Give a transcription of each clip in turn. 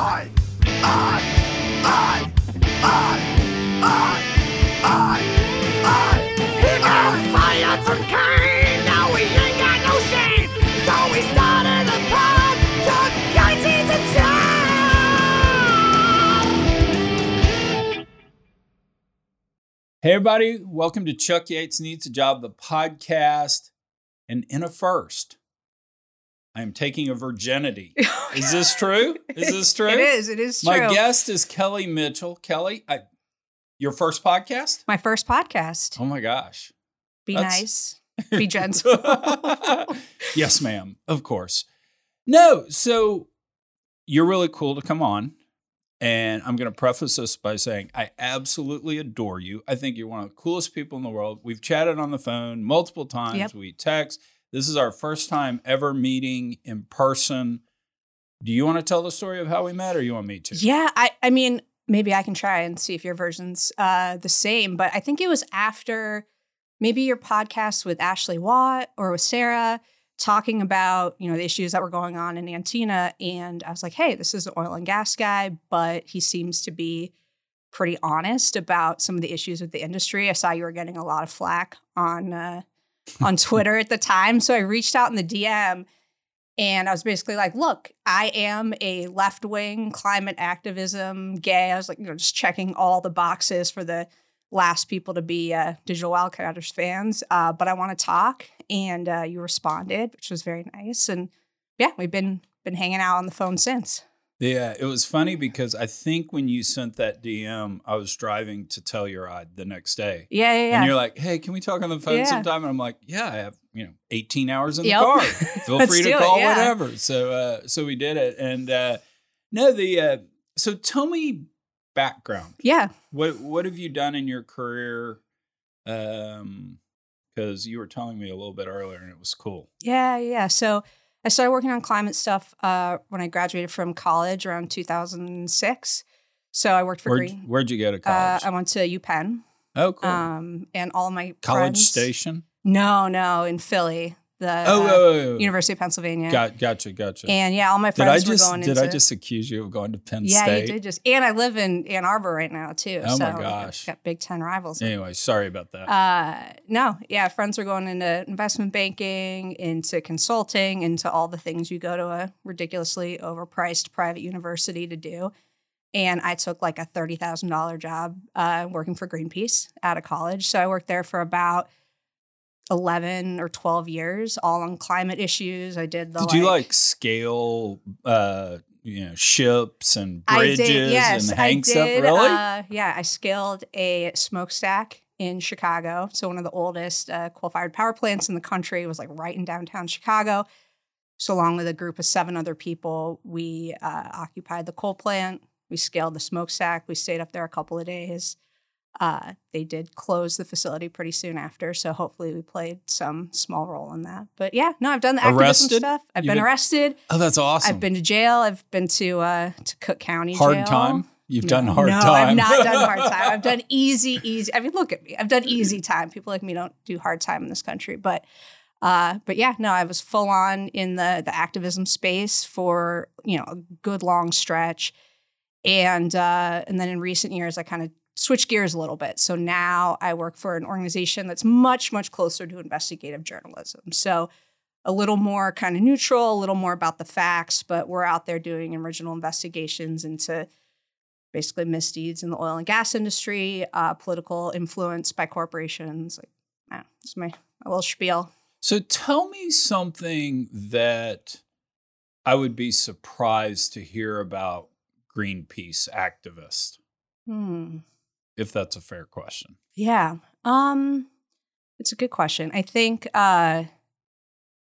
I, I, I, I, I, I, I. He got fired from Kayne. Now we ain't got no shame. So we started a pod. Took Yates to town. Hey, everybody, welcome to Chuck Yates Needs a Job, the podcast. And in a first, I am taking a virginity. Oh, is this true? Is this true? It is. It is true. My guest is Kelly Mitchell. Kelly, I, your first podcast? My first podcast. Oh my gosh. Be that's- nice. Be gentle. yes, ma'am. Of course. No, so you're really cool to come on. And I'm going to preface this by saying I absolutely adore you. I think you're one of the coolest people in the world. We've chatted on the phone multiple times. Yep. We text. This is our first time ever meeting in person. Do you want to tell the story of how we met or you want me to? yeah. I, I mean, maybe I can try and see if your version's uh, the same, but I think it was after maybe your podcast with Ashley Watt or with Sarah talking about, you know, the issues that were going on in Antina. And I was like, hey, this is an oil and gas guy, but he seems to be pretty honest about some of the issues with the industry. I saw you were getting a lot of flack on uh, on Twitter at the time. So I reached out in the DM and I was basically like, look, I am a left wing climate activism gay. I was like, you know, just checking all the boxes for the last people to be uh, Digital Wildcatters fans. Uh, but I want to talk. And uh, you responded, which was very nice. And yeah, we've been been hanging out on the phone since. Yeah, it was funny because I think when you sent that DM, I was driving to Telluride the next day. Yeah, yeah, yeah. And you're like, hey, can we talk on the phone Yeah. sometime? And I'm like, yeah, I have, you know, 18 hours in the car. Feel free to do it, call yeah. whenever. So uh so we did it. And uh no, the uh so tell me background. yeah. What what have you done in your career? Um because you were telling me a little bit earlier and it was cool. Yeah, yeah. So I started working on climate stuff uh, when I graduated from college around 2006. So I worked for Where'd, Green. where'd you go to Uh, college? I went to UPenn, oh, cool. um, and all of my college friends- Station? No, no, in Philly, the oh, uh, oh, oh. University of Pennsylvania. Got, gotcha, gotcha. And yeah, all my did friends I just were going did into. I just accuse you of going to Penn yeah, State? Yeah, you did just. And I live in Ann Arbor right now too. Oh my so gosh. got Big Ten rivals. Anyway, sorry about that. Uh, no, yeah, friends were going into investment banking, into consulting, into all the things you go to a ridiculously overpriced private university to do. And I took like a thirty thousand dollar job uh, working for Greenpeace out of college. So I worked there for about eleven or twelve years, all on climate issues. I did the Did you like scale, uh, you know, ships and bridges did, yes, and I hang stuff? Really? Uh, yeah, I scaled a smokestack in Chicago. So one of the oldest uh, coal-fired power plants in the country was like right in downtown Chicago. So along with a group of seven other people, we uh, occupied the coal plant. We scaled the smokestack. We stayed up there a couple of days. Uh, they did close the facility pretty soon after, so hopefully we played some small role in that. But yeah, no, I've done the activism Arrested? stuff. I've been been- arrested. oh, that's awesome. I've been to jail. I've been to uh, to Cook County hard jail. time. You've done hard no, time. No, I've not done hard time. I've done easy, easy. I mean, look at me. I've done easy time. People like me don't do hard time in this country, but uh, but yeah, no, I was full on in the the activism space for you know a good long stretch, and uh, and then in recent years, I kind of switched gears a little bit. So now I work for an organization that's much much closer to investigative journalism. So a little more kind of neutral, a little more about the facts, but we're out there doing original investigations into basically misdeeds in the oil and gas industry, uh, political influence by corporations. Like, ah, it's my, my little spiel. so tell me something that I would be surprised to hear about Greenpeace activists, Hmm. If that's a fair question. Yeah. Um, it's a good question. I think uh,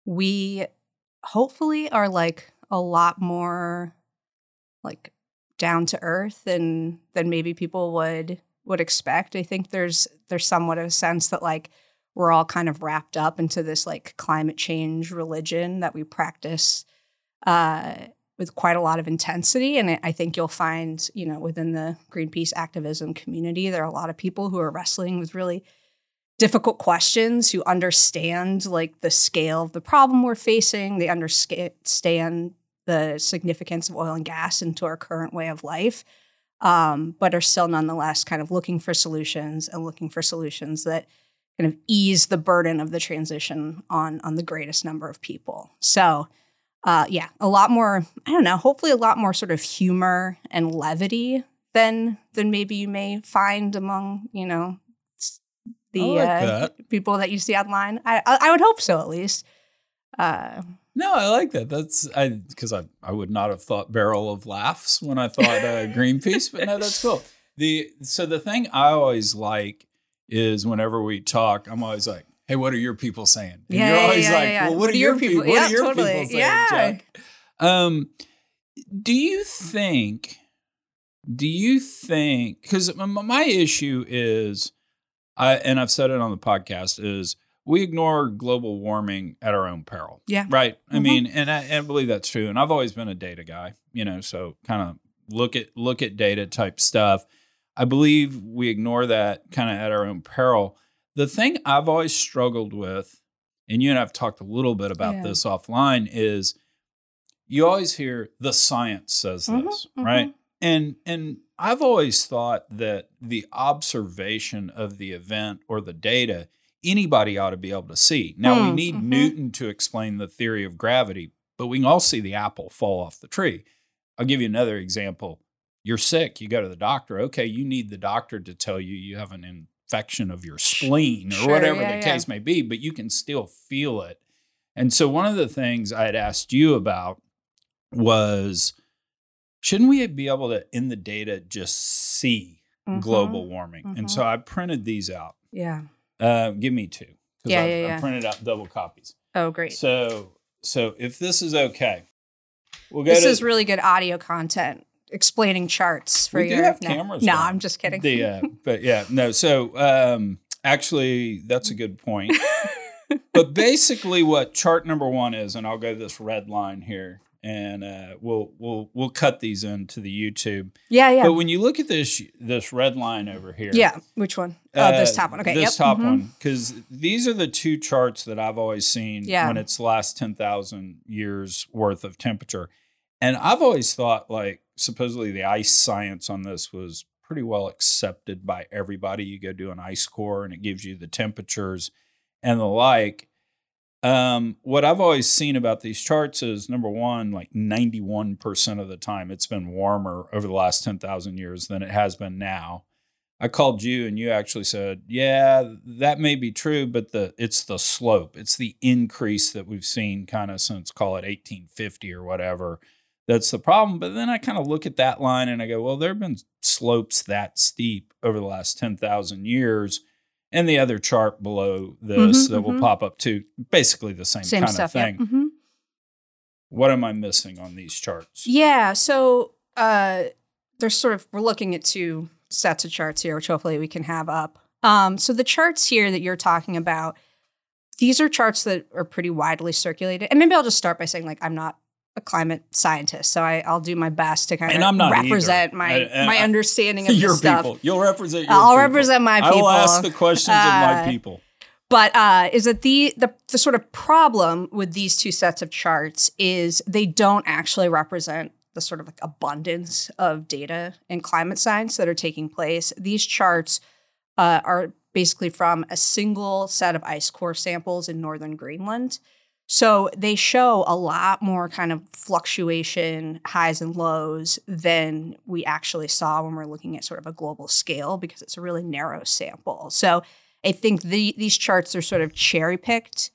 we hopefully are like a lot more like down to earth than than maybe people would would expect. I think there's there's somewhat of a sense that like we're all kind of wrapped up into this like climate change religion that we practice uh, with quite a lot of intensity. And I- think you'll find, you know, within the Greenpeace activism community, there are a lot of people who are wrestling with really difficult questions, who understand like the scale of the problem we're facing. They understand the significance of oil and gas into our current way of life, um, but are still nonetheless kind of looking for solutions and looking for solutions that kind of ease the burden of the transition on on the greatest number of people. So, uh, yeah, a lot more. I don't know. Hopefully, a lot more sort of humor and levity than than maybe you may find among you know the like uh, that. people that you see online. I I, I would hope so at least. Uh, No, I like that. That's I because I I would not have thought barrel of laughs when I thought uh, Greenpeace, but no, that's cool. The so the thing I always like is whenever we talk, I'm always like, "Hey, what are your people saying?" And Yeah, you're yeah, always yeah, like. "Well, what, are your people? What Yeah, are your totally. people saying?" Yeah. Jack? Um, do you think? Do you think? Because my issue is, I and I've said it on the podcast is we ignore global warming at our own peril. Yeah. Right. I Mhm. mean, and I, and I believe that's true. And I've always been a data guy, you know, so kind of look at look at data type stuff. I believe we ignore that kind of at our own peril. The thing I've always struggled with, and you and I've talked a little bit about Yeah. this offline, is you always hear the science says Mhm, this, mhm. right? And and I've always thought that the observation of the event or the data anybody ought to be able to see. Now we Hmm, need mhm. Newton to explain the theory of gravity, but we can all see the apple fall off the tree. I'll give you another example. You're sick, you go to the doctor. Okay, you need the doctor to tell you you have an infection of your spleen or Sure, whatever yeah, the yeah. case may be, but you can still feel it. And so one of the things I had asked you about was shouldn't we be able to in the data just see Mhm. global warming? And mhm. so I printed these out. Yeah. Uh, give me two. Yeah, I, yeah, I printed out double copies. Oh, great. So, so if this is okay, we'll go this to is really good audio content explaining charts for We do your. have no, cameras No, now. I'm just kidding. the, uh, but yeah, no. So, um, actually, that's a good point. but basically, what chart number one is, and I'll go this red line here, and uh, we'll we'll we'll cut these into the YouTube. yeah, yeah, But when you look at this this red line over here, yeah. Which one? Oh, this Uh, top one. Okay. This yep. top mhm. one, because these are the two charts that I've always seen Yeah. when it's the last 10,000 years worth of temperature. And I've always thought, like, supposedly the ice science on this was pretty well accepted by everybody. You go do an ice core and it gives you the temperatures and the like. Um, what I've always seen about these charts is number one, like 91% of the time, it's been warmer over the last 10,000 years than it has been now. I called you and you actually said, "Yeah, that may be true, but the it's the slope. It's the increase that we've seen kind of since call it 1850 or whatever. That's the problem." But then I kind of look at that line and I go, "Well, there've been slopes that steep over the last 10,000 years." And the other chart below this Mhm, that will mhm. pop up too, basically the same, Same kind stuff. of thing. Yeah. mhm. What am I missing on these charts? Yeah. So uh, there's sort of we're looking at two sets of charts here, which hopefully we can have up. Um, so the charts here that you're talking about, these are charts that are pretty widely circulated. And maybe I'll just start by saying like I'm not a climate scientist, so I, I'll do my best to kind And of I'm not represent either. my and my I- understanding of Your this stuff. people. You'll represent your I'll people. represent my people. I will ask the questions of my Uh, people. but uh, is that the, the the sort of problem with these two sets of charts is they don't actually represent the sort of like abundance of data in climate science that are taking place. These charts uh, are basically from a single set of ice core samples in northern Greenland. So they show a lot more kind of fluctuation, highs and lows than we actually saw when we're looking at sort of a global scale because it's a really narrow sample. So I think the, these charts are sort of cherry picked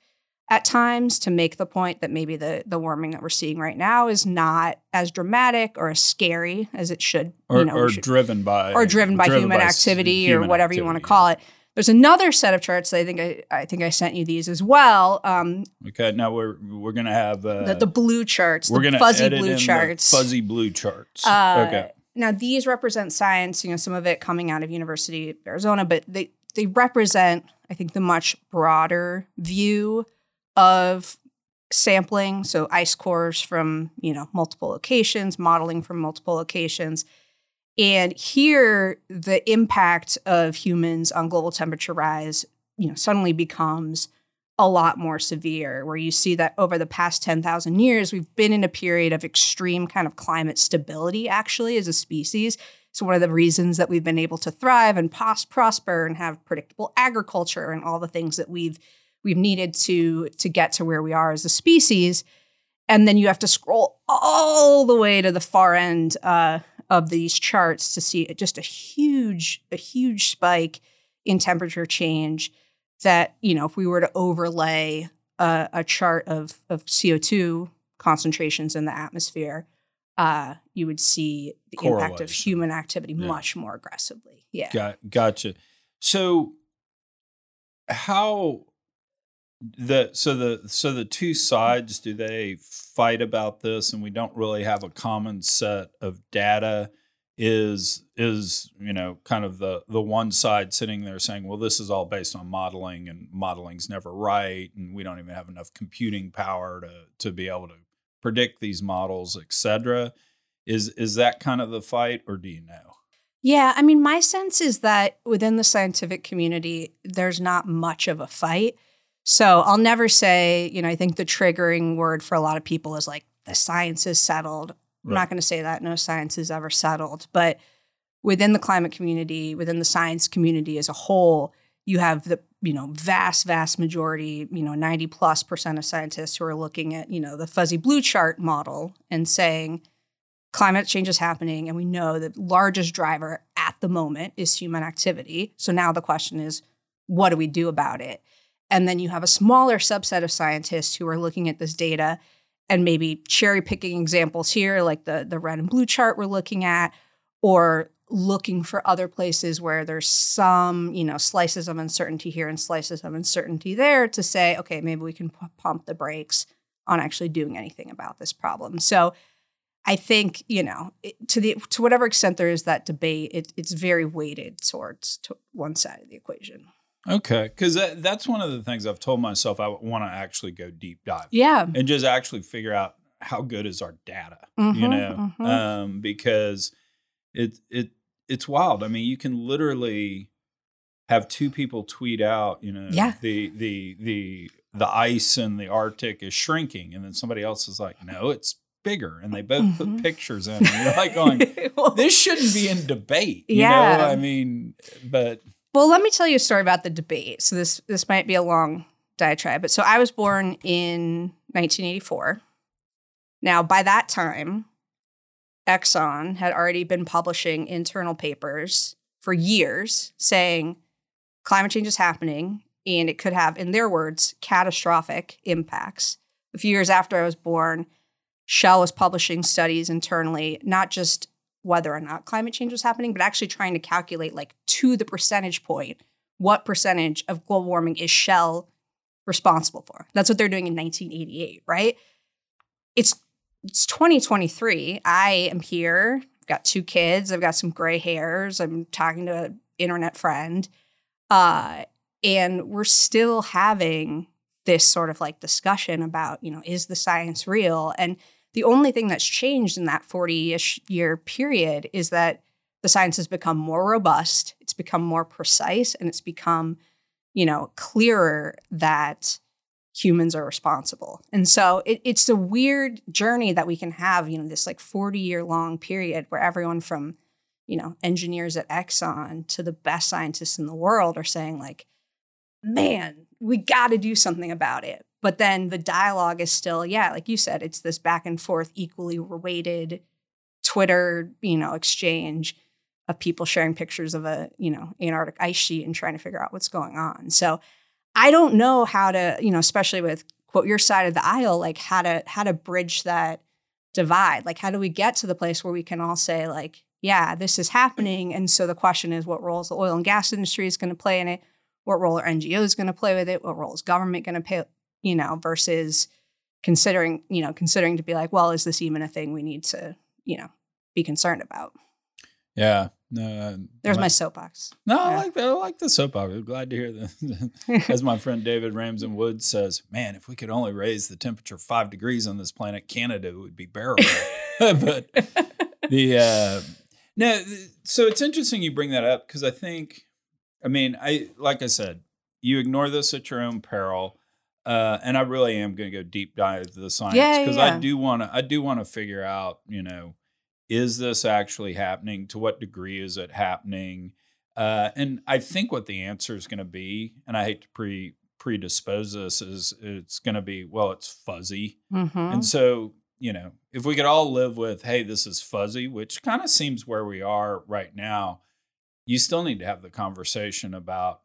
at times to make the point that maybe the the warming that we're seeing right now is not as dramatic or as scary as it should, Or, you know, or should- driven by or driven by human by activity or human whatever you want to call it. There's another set of charts. That I think I, I think I sent you these as well. Um. Okay, now we're we're gonna have uh, the, the blue charts, we're the gonna fuzzy blue charts. fuzzy blue charts. Uh, okay, Now these represent science. You know, some of it coming out of University of Arizona, but they they represent, I think, the much broader view of sampling. So ice cores from you know multiple locations, modeling from multiple locations. And here, the impact of humans on global temperature rise, you know, suddenly becomes a lot more severe, where you see that over the past 10,000 years, we've been in a period of extreme kind of climate stability, actually, as a species. So, one of the reasons that we've been able to thrive and pos- prosper and have predictable agriculture and all the things that we've we've needed to to get to where we are as a species and then you have to scroll all the way to the far end uh, of these charts to see just a huge a huge spike in temperature change that you know if we were to overlay a, a chart of of CO2 concentrations in the atmosphere uh, you would see the impact of human activity Yeah. much more aggressively yeah Got gotcha. So how the so the so the two sides do they fight about this? And we don't really have a common set of data. Is is you know kind of the the one side sitting there saying well this is all based on modeling and modeling's never right and we don't even have enough computing power to to be able to predict these models etc is is that kind of the fight or do you know? Yeah, I mean, my sense is that within the scientific community, there's not much of a fight. So I'll never say, you know, I think the triggering word for a lot of people is like, the science is settled. I'm Right. not going to say that. No science is ever settled. But within the climate community, within the science community as a whole, you have the, you know, vast, vast majority, you know, 90 plus percent of scientists who are looking at, you know, the fuzzy blue chart model and saying, climate change is happening and we know the largest driver at the moment is human activity so now the question is what do we do about it and then you have a smaller subset of scientists who are looking at this data and maybe cherry picking examples here like the the red and blue chart we're looking at or looking for other places where there's some you know slices of uncertainty here and slices of uncertainty there to say okay maybe we can pu- pump the brakes on actually doing anything about this problem so I think you know it, to the to whatever extent there is that debate, it, it's very weighted towards to one side of the equation. Okay, because that, that's one of the things I've told myself I want to actually go deep dive Yeah, and just actually figure out how good is our data, you Mhm, know, mhm. um, because it it it's wild. I mean, you can literally have two people tweet out, you know, Yeah. the the the the ice in the Arctic is shrinking, and then somebody else is like, no, it's bigger, and they both Mhm. put pictures in, and you're like going. This shouldn't be in debate, you Yeah. know. I mean, but Well, let me tell you a story about the debate. So this this might be a long diatribe, but so I was born in 1984. Now, by that time, Exxon had already been publishing internal papers for years saying climate change is happening and it could have, in their words, catastrophic impacts. A few years after I was born, Shell was publishing studies internally, not just whether or not climate change was happening, but actually trying to calculate, like, to the percentage point, what percentage of global warming is Shell responsible for. That's what they're doing in 1988, right? It's it's 2023. I am here. I've got two kids. I've got some gray hairs. I'm talking to an internet friend. Uh, and we're still having this sort of like discussion about, you know, is the science real? And the only thing that's changed in that 40 ish year period is that the science has become more robust, it's become more precise, and it's become, you know, clearer that humans are responsible. And so it, it's a weird journey that we can have, you know, this like 40 year long period where everyone from, you know, engineers at Exxon to the best scientists in the world are saying, like, man, we got to do something about it. But then the dialogue is still, yeah, like you said, it's this back and forth, equally weighted Twitter, you know, exchange of people sharing pictures of a, you know, Antarctic ice sheet and trying to figure out what's going on. So I don't know how to, you know, especially with quote your side of the aisle, like how to how to bridge that divide. Like how do we get to the place where we can all say like, yeah, this is happening. And so the question is what role is the oil and gas industry is going to play in it? What role are NGOs going to play with it? What role is government going to play, you know, versus considering, you know, considering to be like, well, is this even a thing we need to, you know, be concerned about? yeah, no, There's my soapbox. No, I like that. I like the soapbox. I'm glad to hear that. As my friend David Ramsden Wood says, man, if we could only raise the temperature five degrees on this planet, Canada would be bearable. but the uh, no, so it's interesting you bring that up because I think, I mean, I like I said, you ignore this at your own peril. Uh, and I really am going to go deep dive into the science Yeah, because yeah. I do want to. I do want to figure out, you know, is this actually happening? To what degree is it happening? Uh, and I think what the answer is going to be, and I hate to pre predispose this, is it's going to be well, it's fuzzy, Mm-hmm. and so you know, if we could all live with, hey, this is fuzzy, which kind of seems where we are right now, you still need to have the conversation about,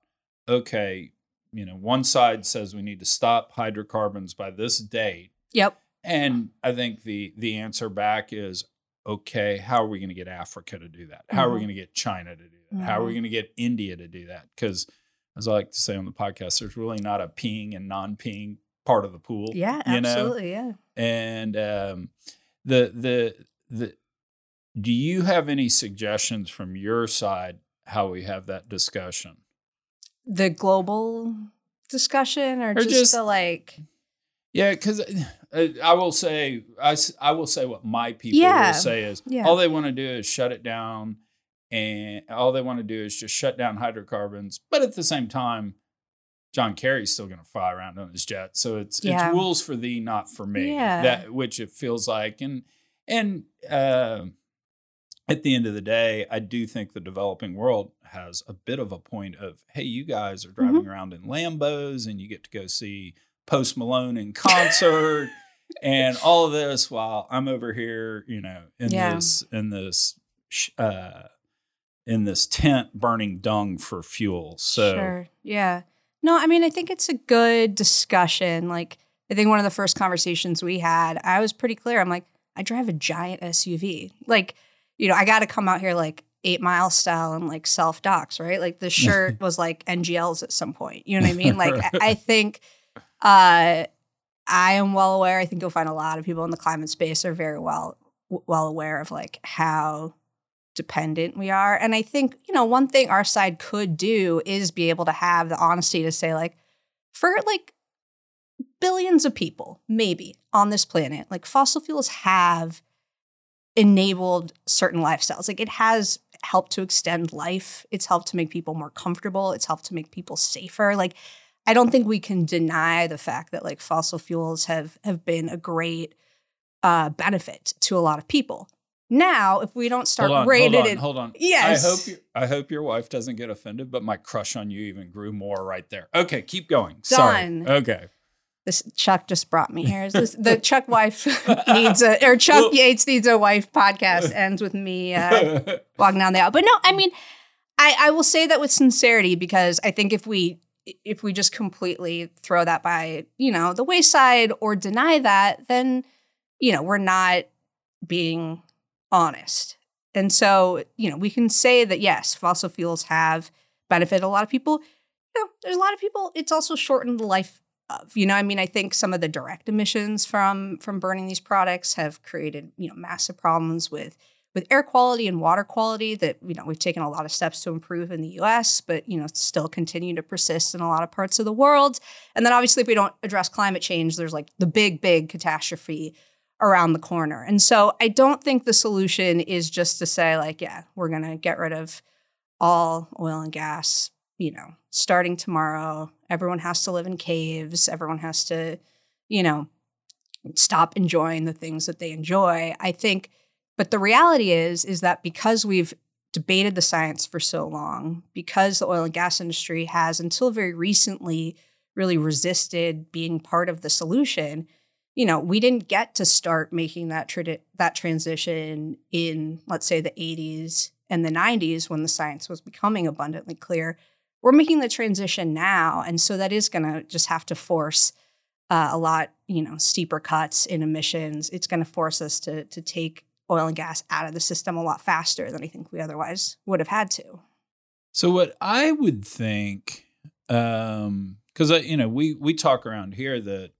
okay, you know, one side says we need to stop hydrocarbons by this date. Yep. And I think the the answer back is, okay, how are we going to get Africa to do that? How are we Mhm. going to get China to do that? How are we Mhm. going to get India to do that? Because as I like to say on the podcast, there's really not a peeing and non-peeing part of the pool. Yeah, you know? absolutely. Yeah. and um, the the the do you have any suggestions from your side how we have that discussion The global discussion or, Or just, just- the like yeah because i will say I, I will say what my people Yeah, will say is yeah. all they want to do is shut it down and all they want to do is just shut down hydrocarbons but at the same time John Kerry's still going to fly around on his jet, so it's Yeah. it's rules for thee, not for me. Yeah. That which it feels like, and and uh, at the end of the day, I do think the developing world has a bit of a point of, hey, you guys are driving Mm-hmm. around in Lambos, and you get to go see Post Malone in concert, and all of this while I'm over here, you know, in Yeah. this in this uh, in this tent burning dung for fuel. So. Sure. Yeah. No, I mean, I think it's a good discussion. Like, I think one of the first conversations we had, I was pretty clear. I'm like, I drive a giant SUV. Like, you know, I got to come out here like eight mile style and like self docs, right? Like the shirt was like NGLs at some point. You know what I mean? Like, I, I think uh, I am well aware. I think you'll find a lot of people in the climate space are very well well aware of like how dependent we are. And I think, you know, one thing our side could do is be able to have the honesty to say, like, for like billions of people, maybe on this planet, like fossil fuels have enabled certain lifestyles. Like it has helped to extend life, it's helped to make people more comfortable, it's helped to make people safer. Like, I don't think we can deny the fact that like fossil fuels have have been a great uh, benefit to a lot of people. Now, if we don't start hold on, rating hold on, it, hold on. Yes. I hope you, I hope your wife doesn't get offended, but my crush on you even grew more right there. Okay, keep going. Done. Sorry. Okay. This Chuck just brought me here. Is this, the Chuck wife needs a or Chuck Well- Yates needs a wife podcast ends with me uh, walking down the aisle. But no, I mean, I, I will say that with sincerity because I think if we if we just completely throw that by you know the wayside or deny that, then you know we're not being honest. And so you know we can say that yes, fossil fuels have benefited a lot of people. You know, there's a lot of people. It's also shortened the life of. You know, I mean, I think some of the direct emissions from from burning these products have created you know massive problems with with air quality and water quality that you know we've taken a lot of steps to improve in the US but you know still continue to persist in a lot of parts of the world and then obviously if we don't address climate change there's like the big big catastrophe around the corner and so I don't think the solution is just to say like yeah we're going to get rid of all oil and gas you know starting tomorrow. Everyone has to live in caves. Everyone has to you know stop enjoying the things that they enjoy. I think but the reality is is that because we've debated the science for so long because the oil and gas industry has until very recently really resisted being part of the solution you know we didn't get to start making that tradi- that transition in let's say the 80s and the 90s when the science was becoming abundantly clear we're making the transition now and so that is going to just have to force uh, a lot you know steeper cuts in emissions. It's going to force us to to take oil and gas out of the system a lot faster than i think we otherwise would have had to. So what I would think, um, because you know we we talk around here that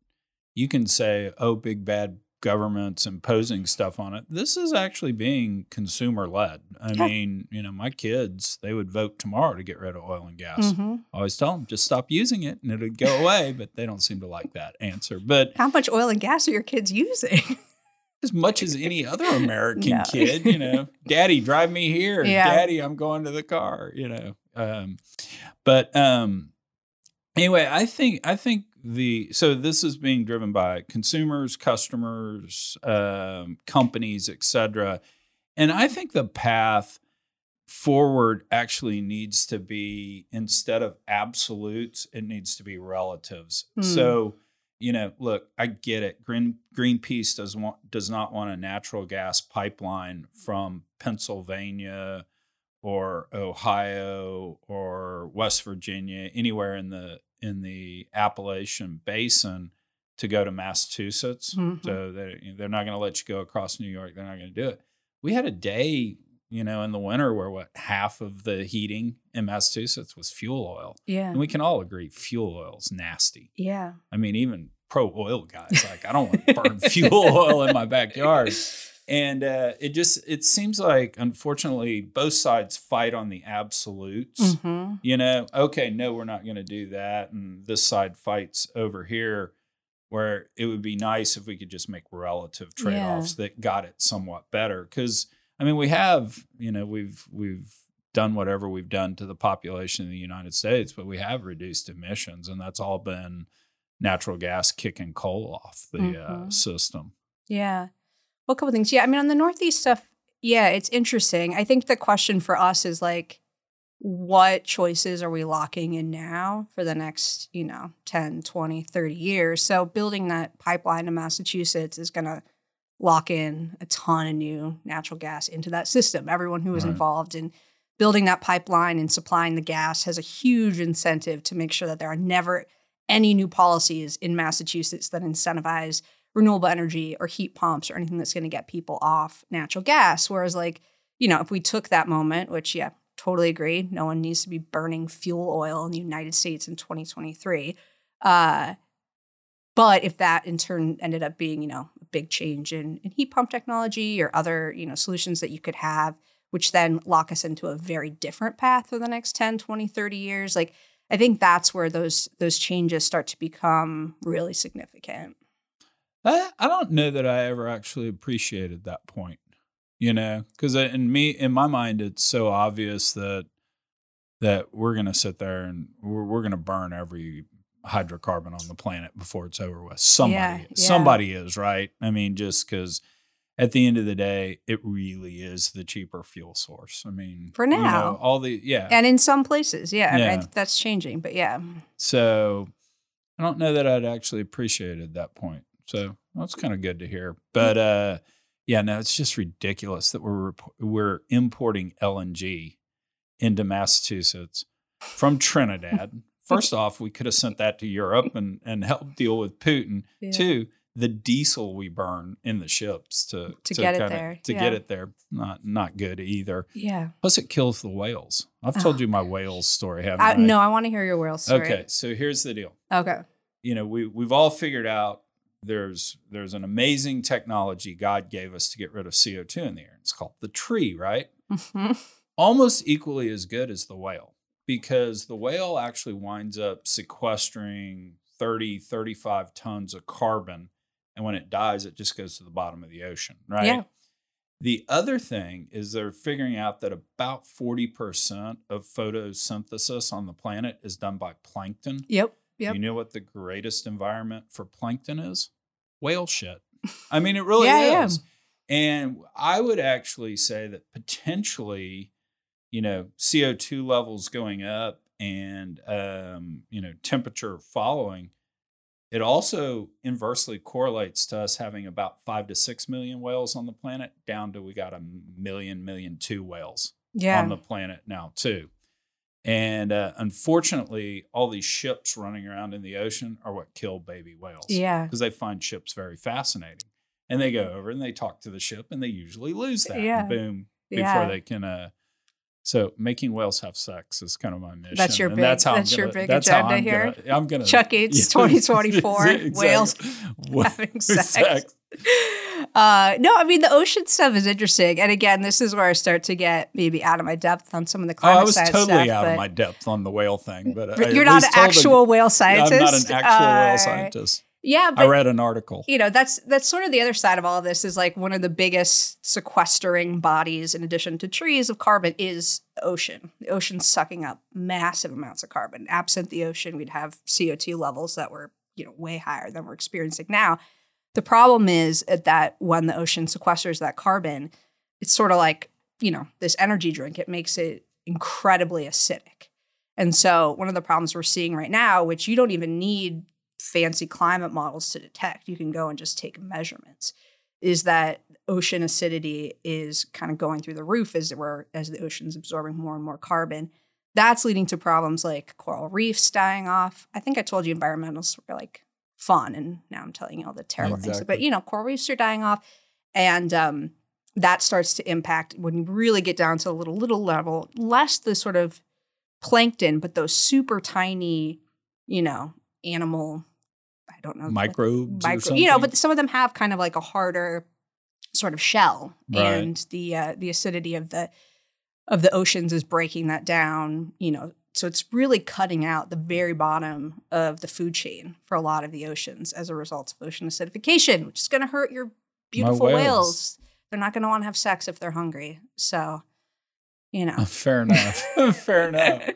you can say, oh, big bad governments imposing stuff on it. This is actually being consumer led. I Yeah. mean, you know, my kids they would vote tomorrow to get rid of oil and gas. Mhm. I always tell them just stop using it and it'd go away, but they don't seem to like that answer. But how much oil and gas are your kids using as much as any other American No. kid, you know, daddy, drive me here. Yeah. Daddy, I'm going to the car, you know. Um, but um, anyway, I think I think the so this is being driven by consumers, customers, um, companies, etc. And I think the path forward actually needs to be instead of absolutes, it needs to be relatives. Hmm. So, you know, look, I get it. Green Greenpeace does want does not want a natural gas pipeline from Pennsylvania or Ohio or West Virginia, anywhere in the in the Appalachian Basin to go to Massachusetts. Mhm. So they're, they're not going to let you go across New York. They're not going to do it. We had a day, you know, in the winter where what half of the heating in Massachusetts was fuel oil. Yeah. And we can all agree fuel oil's nasty. Yeah. I mean, even pro oil guys like I don't want to burn fuel oil in my backyard. And uh, it just it seems like unfortunately both sides fight on the absolutes. hmm You know, okay, no, we're not going to do that, and this side fights over here. Where it would be nice if we could just make relative trade offs that got it somewhat better. Because I mean, we have, you know, we've we've done whatever we've done to the population in the United States, but we have reduced emissions, and that's all been natural gas kicking coal off the uh, Mhm. system. Yeah. Well, a couple things. Yeah. I mean, on the Northeast stuff, yeah, it's interesting. I think the question for us is like, what choices are we locking in now for the next, you know, 10, 20, 30 years? So building that pipeline to Massachusetts is going to lock in a ton of new natural gas into that system. Everyone who was Right. involved in building that pipeline and supplying the gas has a huge incentive to make sure that there are never any new policies in Massachusetts that incentivize renewable energy or heat pumps or anything that's going to get people off natural gas. Whereas, like, you know, if we took that moment, which, yeah, totally agree, no one needs to be burning fuel oil in the United States in 2023. Uh, but if that in turn ended up being, you know, a big change in, in heat pump technology or other, you know, solutions that you could have, which then lock us into a very different path for the next 10, 20, 30 years, like, I think that's where those those changes start to become really significant. I, I don't know that I ever actually appreciated that point, you know, because in me, in my mind, it's so obvious that that we're going to sit there and we're, we're going to burn every hydrocarbon on the planet before it's over with. Somebody, Yeah, yeah. somebody is right. I mean, just because at the end of the day, it really is the cheaper fuel source. I mean, For you know, now. all the yeah, And in some places, yeah, I mean, Yeah. that's changing. But yeah, So I don't know that I'd actually appreciated that point. So that's kind of good to hear. But uh, yeah, no, it's just ridiculous that we're we're importing LNG into Massachusetts from Trinidad. First off, we could have sent that to Europe and and helped deal with Putin. Yeah. Two, the diesel we burn in the ships to To get it kinda- there, to yeah. get it there not not good either. yeah. Plus, it kills the whales. I've told you my whales story, haven't I, I? no, I want to hear your whale story. Okay, so here's the deal. Okay. You know, we we've all figured out there's there's an amazing technology God gave us to get rid of CO2 in the air. It's called the tree, right? Mhm. Almost equally as good as the whale because the whale actually winds up sequestering 30 35 tons of carbon and when it dies it just goes to the bottom of the ocean, right? Yeah. The other thing is they're figuring out that about 40% of photosynthesis on the planet is done by plankton. Yep. Yep. You know what the greatest environment for plankton is? Whale shit. I mean, it really Yeah, yeah. is. And I would actually say that potentially, you know, CO2 levels going up and, um, you know, temperature following, it also inversely correlates to us having about five to six million whales on the planet down to we got a million, million two whales yeah. on the planet now too. And uh, unfortunately, all these ships running around in the ocean are what kill baby whales. yeah. Because they find ships very fascinating. And they go over and they talk to the ship and they usually lose that. Yeah. Boom, before Yeah. they can. Uh, so making whales have sex is kind of my mission. That's your and big- that's how that's I'm your gonna, big that's agenda I'm here. Gonna, I'm gonna Chuck Yates, Yes, 2024, exactly. whales Wha- having sex. Uh, no, I mean the ocean stuff is interesting, and again, this is where I start to get maybe out of my depth on some of the climate. Oh, I was totally stuff. out but, of my depth on the whale thing, but, but you're not an told them- actual whale scientist. I'm not an actual Uh, whale scientist. Yeah, I read an article. you know that's that's sort of the other side of all of this is like one of the biggest sequestering bodies in addition to trees of carbon is the ocean the ocean's sucking up massive amounts of carbon absent the ocean we'd have co2 levels that were you know, way higher than we're experiencing now. The problem is that when the ocean sequesters that carbon, it's sort of like, you know, this energy drink, it makes it incredibly acidic. And so, one of the problems we're seeing right now, which you don't even need fancy climate models to detect, you can go and just take measurements, is that ocean acidity is kind of going through the roof as we're as the ocean's absorbing more and more carbon. That's leading to problems like coral reefs dying off. I think I told you environmentalists were like fun, and now I'm telling you all the terrible things. But you know, coral reefs are dying off, and um, that starts to impact when you really get down to a little little level, less the sort of plankton, but those super tiny, you know, animal. I don't know Microbes or micro, you know, but some of them have kind of like a harder sort of shell, Right. and the uh, the acidity of the of the oceans is breaking that down. You know, so it's really cutting out the very bottom of the food chain for a lot of the oceans as a result of ocean acidification, which is going to hurt your beautiful whales. whales. They're not going to want to have sex if they're hungry. So, you know, Fair enough. Fair enough.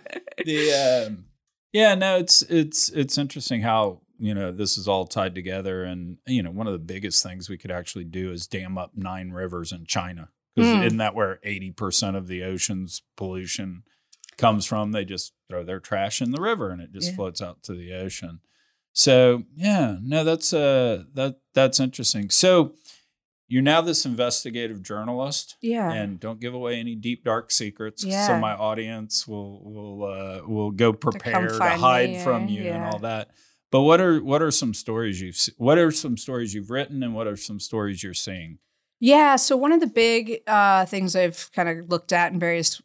the um, yeah no it's it's it's interesting how you know this is all tied together and you know one of the biggest things we could actually do is dam up nine rivers in china because Mm. isn't that where 80% of the ocean's pollution comes from they just throw their trash in the river and it just Yeah. floats out to the ocean so yeah no that's uh that that's interesting so you're now this investigative journalist yeah. and don't give away any deep dark secrets so my audience will will uh, will go prepare to, find hide me, from you and all that but what are what are some stories you've what are some stories you've written and what are some stories you're seeing Yeah. So one of the big uh, things I've kind of looked at in various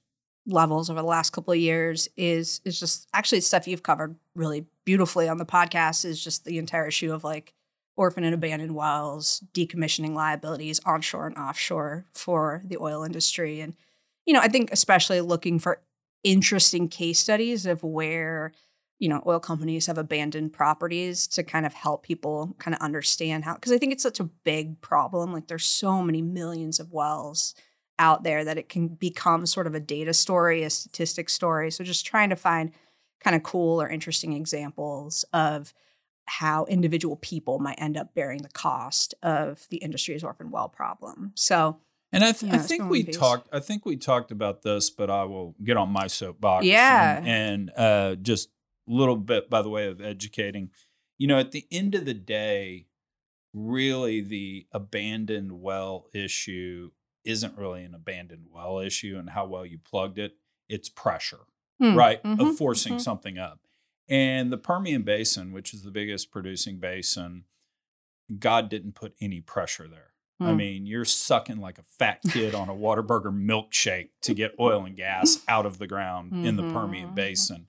levels over the last couple of years is is just actually stuff you've covered really beautifully on the podcast is just the entire issue of like orphan and abandoned wells, decommissioning liabilities onshore and offshore for the oil industry. And, you know, I think especially looking for interesting case studies of where you know oil companies have abandoned properties to kind of help people kind of understand how because i think it's such a big problem like there's so many millions of wells out there that it can become sort of a data story a statistic story so just trying to find kind of cool or interesting examples of how individual people might end up bearing the cost of the industry's orphan well problem so and I, th- Yeah, I think we piece. talked I think we talked about this but I will get on my soapbox Yeah. and, and uh, just a little bit by the way of educating you know at the end of the day really the abandoned well issue isn't really an abandoned well issue and how well you plugged it it's pressure hmm, right mhm, of forcing mhm. something up and the permian basin which is the biggest producing basin god didn't put any pressure there i Hmm. mean you're sucking like a fat kid on a Whataburger milkshake to get oil and gas out of the ground in the permian Mhm. basin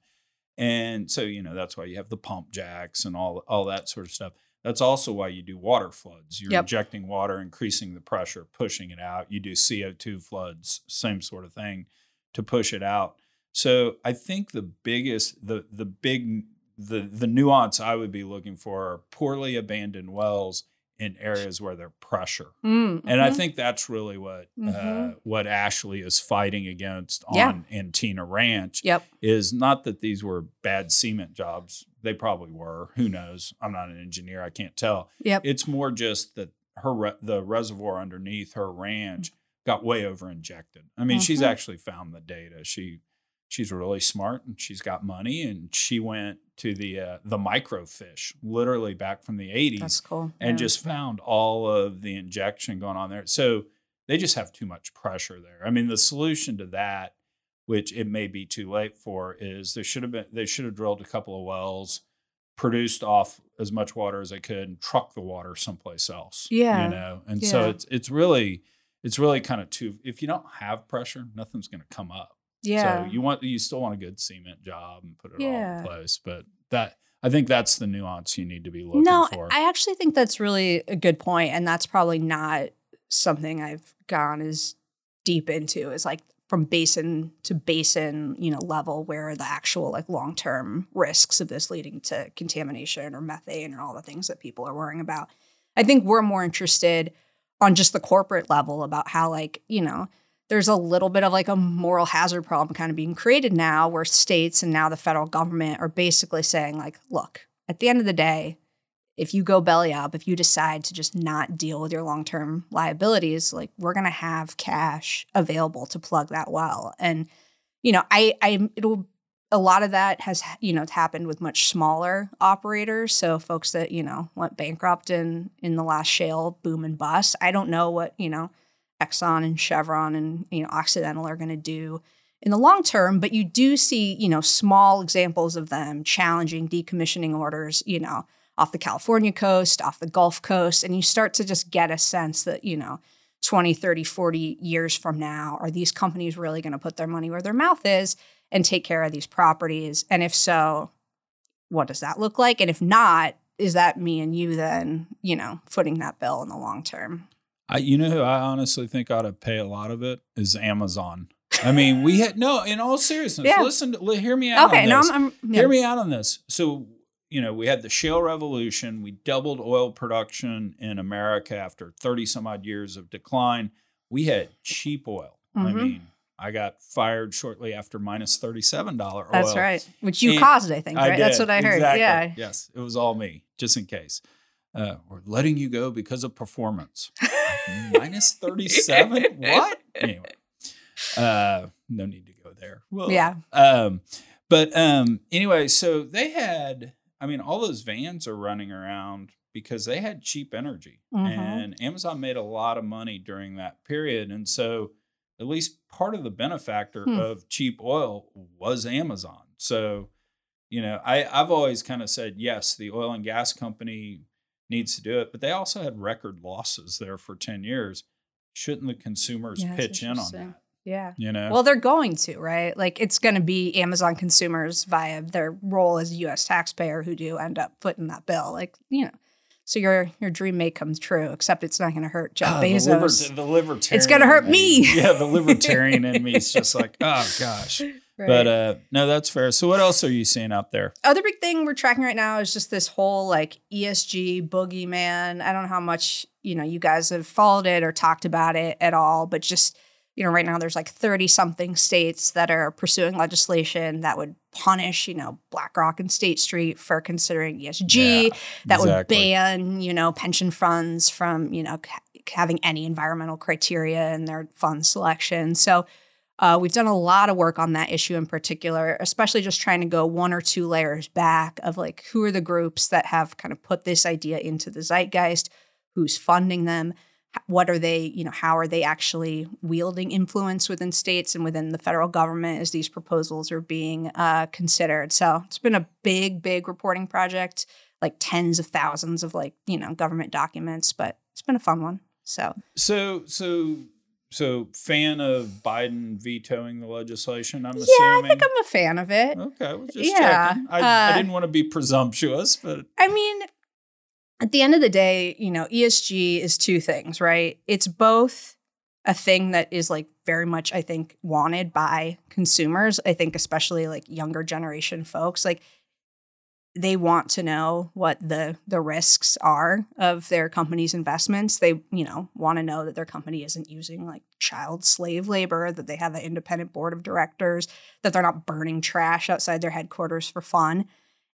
and so you know that's why you have the pump jacks and all all that sort of stuff that's also why you do water floods. You're Yep. injecting water increasing the pressure pushing it out. You do co2 floods same sort of thing to push it out. So I think the biggest the the big the the nuance I would be looking for are poorly abandoned wells in areas where there's pressure. Mm, And I mhm. think that's really what uh, Mhm. what Ashley is fighting against on Yeah. Antina Ranch Yep. is not that these were bad cement jobs. They probably were. Who knows? I'm not an engineer. I can't tell. Yep. It's more just that her re- the reservoir underneath her ranch got way over injected. I mean, she's Mhm. actually found the data. She she's really smart and she's got money and she went to the uh, the microfiche literally back from the 80s That's cool. and yeah. just found all of the injection going on there. So they just have too much pressure there. I mean, the solution to that, which it may be too late for, is they should have been they should have drilled a couple of wells, produced off as much water as they could, and truck the water someplace else. Yeah. you know. And so it's it's really it's really kind of too. If you don't have pressure, nothing's going to come up. Yeah. So you want you still want a good cement job and put it all in place, but that I think that's the nuance you need to be looking for. no, for. I actually think that's really a good point, and that's probably not something I've gone as deep into. Is like from basin to basin, you know, level where the actual like long term risks of this leading to contamination or methane or all the things that people are worrying about. I think we're more interested on just the corporate level about how like you know there's a little bit of like a moral hazard problem kind of being created now where states and now the federal government are basically saying like look at the end of the day if you go belly up, if you decide to just not deal with your long term liabilities, like we're gonna have cash available to plug that well. And you know, I I it'll a lot of that has you know happened with much smaller operators so folks that you know went bankrupt in in the last shale boom and bust i don't know what you know exxon and chevron and you know occidental are going to do in the long term but you do see you know small examples of them challenging decommissioning orders you know off the california coast off the gulf coast and you start to just get a sense that you know 20 30 40 years from now are these companies really going to put their money where their mouth is and take care of these properties? And if so, what does that look like? And if not, is that me and you then, you know, footing that bill in the long term? I, you know who I honestly think ought to pay a lot of it is Amazon. I mean, we had no. In all seriousness, Yeah. listen. To, hear me out. okay, on no, this. I'm, I'm yeah. Hear me out on this. So, you know, we had the shale revolution. We doubled oil production in America after 30 some odd years of decline. We had cheap oil. I Mhm. mean, I got fired shortly after minus $37 oil. That's right. Which you And caused, I think, right? That's did, what I heard. exactly. Yeah. Yes, it was all me, just in case. Uh, we're letting you go because of performance. Minus 37? what? Anyway, uh, no need to go there. Well, Yeah. um, but um, anyway, so they had, I mean, all those vans are running around because they had cheap energy. Mhm. And Amazon made a lot of money during that period. And so at least part of the benefactor Hmm. of cheap oil was Amazon. So, you know, I, I've always kind of said, yes, the oil and gas company needs to do it, but they also had record losses there for 10 years. Shouldn't the consumers Yeah, pitch in on that? Yeah. You know? Well, they're going to, right? Like it's going to be Amazon consumers via their role as a US taxpayer who do end up footing that bill. Like, you know, so your your dream may come true, except it's not going to hurt Jeff Ah, the Bezos. liber- The, libertarian. It's gonna hurt in me. Yeah, the libertarian in me is just like, oh gosh. Right. But uh no, that's fair. So what else are you seeing out there? other big thing we're tracking right now is just this whole like ESG boogeyman. I don't know how much, you know, you guys have followed it or talked about it at all, but just, you know, right now there's like 30 something states that are pursuing legislation that would punish, you know, BlackRock and State Street for considering ESG, Yeah, that would ban, you know, pension funds from, you know, having any environmental criteria in their fund selection. So, uh, we've done a lot of work on that issue in particular, especially just trying to go one or two layers back of like who are the groups that have kind of put this idea into the zeitgeist, who's funding them, what are they, you know, how are they actually wielding influence within states and within the federal government as these proposals are being uh, considered. So it's been a big, big reporting project, like tens of thousands of like, you know, government documents, but it's been a fun one. So So so so fan of Biden vetoing the legislation, I'm yeah, assuming. I think I'm a fan of it. okay, well, just Yeah, checking. I, I uh, didn't want to be presumptuous, but I mean, at the end of the day, you know, ESG is two things, right? It's both a thing that is like very much, I think, wanted by consumers. I think, especially like younger generation folks, like they want to know what the the risks are of their company's investments. They, you know, want to know that their company isn't using like child slave labor, that they have an independent board of directors, that they're not burning trash outside their headquarters for fun.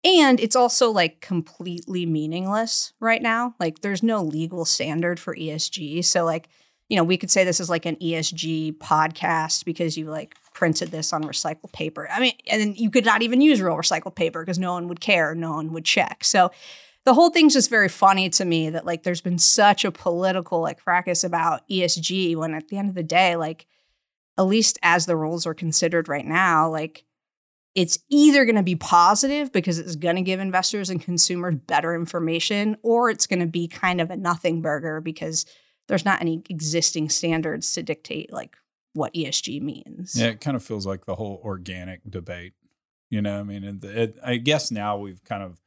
And it's also like completely meaningless right now. Like there's no legal standard for ESG. So like, you know, we could say this is like an ESG podcast because you like printed this on recycled paper. I mean, and you could not even use real recycled paper because no one would care, no one would check. So the whole thing's just very funny to me that like there's been such a political like fracas about ESG when at the end of the day, like at least as the rules are considered right now, like it's either going to be positive because it's going to give investors and consumers better information, or it's going to be kind of a nothing burger because there's not any existing standards to dictate like what ESG means. yeah, it kind of feels like the whole organic debate. You know, I mean, and it, I guess now we've kind of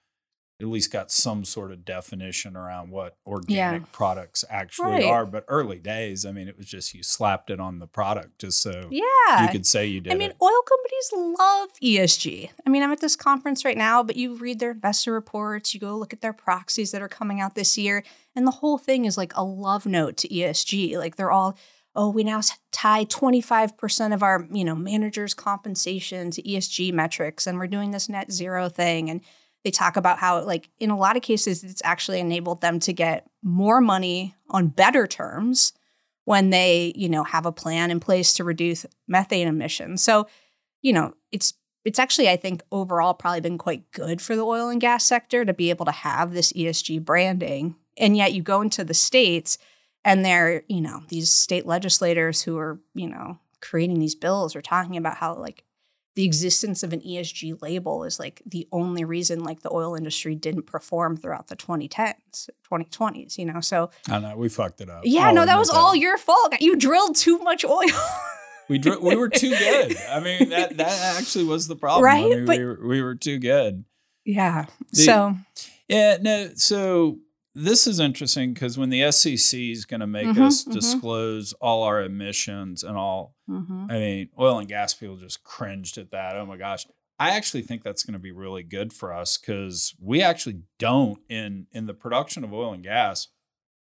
at least got some sort of definition around what organic products actually Right. are. But early days, I mean, it was just you slapped it on the product just so Yeah. you could say you did I mean, it. oil companies love ESG. I mean, I'm at this conference right now, but you read their investor reports, you go look at their proxies that are coming out this year, and the whole thing is like a love note to ESG. Like they're all, oh, we now tie 25% of our, you know, managers' compensation to ESG metrics, and we're doing this net zero thing. And they talk about how, like, in a lot of cases, it's actually enabled them to get more money on better terms when they, you know, have a plan in place to reduce methane emissions. So, you know, it's it's actually, I think, overall probably been quite good for the oil and gas sector to be able to have this ESG branding. And yet you go into the states and they're, you know, these state legislators who are, you know, creating these bills are talking about how like the existence of an ESG label is like the only reason like the oil industry didn't perform throughout the 2010s, 2020s, you know. So I know we fucked it up. Yeah, I'll no, that was all your fault. You drilled too much oil. We dr- we were too good. I mean that that actually was the problem. Right, I mean, but- we were, we were too good. yeah. The- so Yeah, no. So this is interesting because when the SEC is going to make Mhm, us mhm. disclose all our emissions and all, mhm. I mean, oil and gas people just cringed at that. Oh my gosh. I actually think that's going to be really good for us because we actually don't in in the production of oil and gas.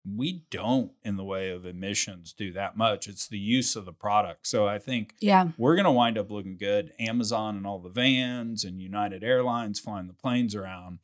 We don't in the way of emissions do that much. It's the use of the product. So I think yeah. we're going to wind up looking good. Amazon and all the vans and United Airlines flying the planes around.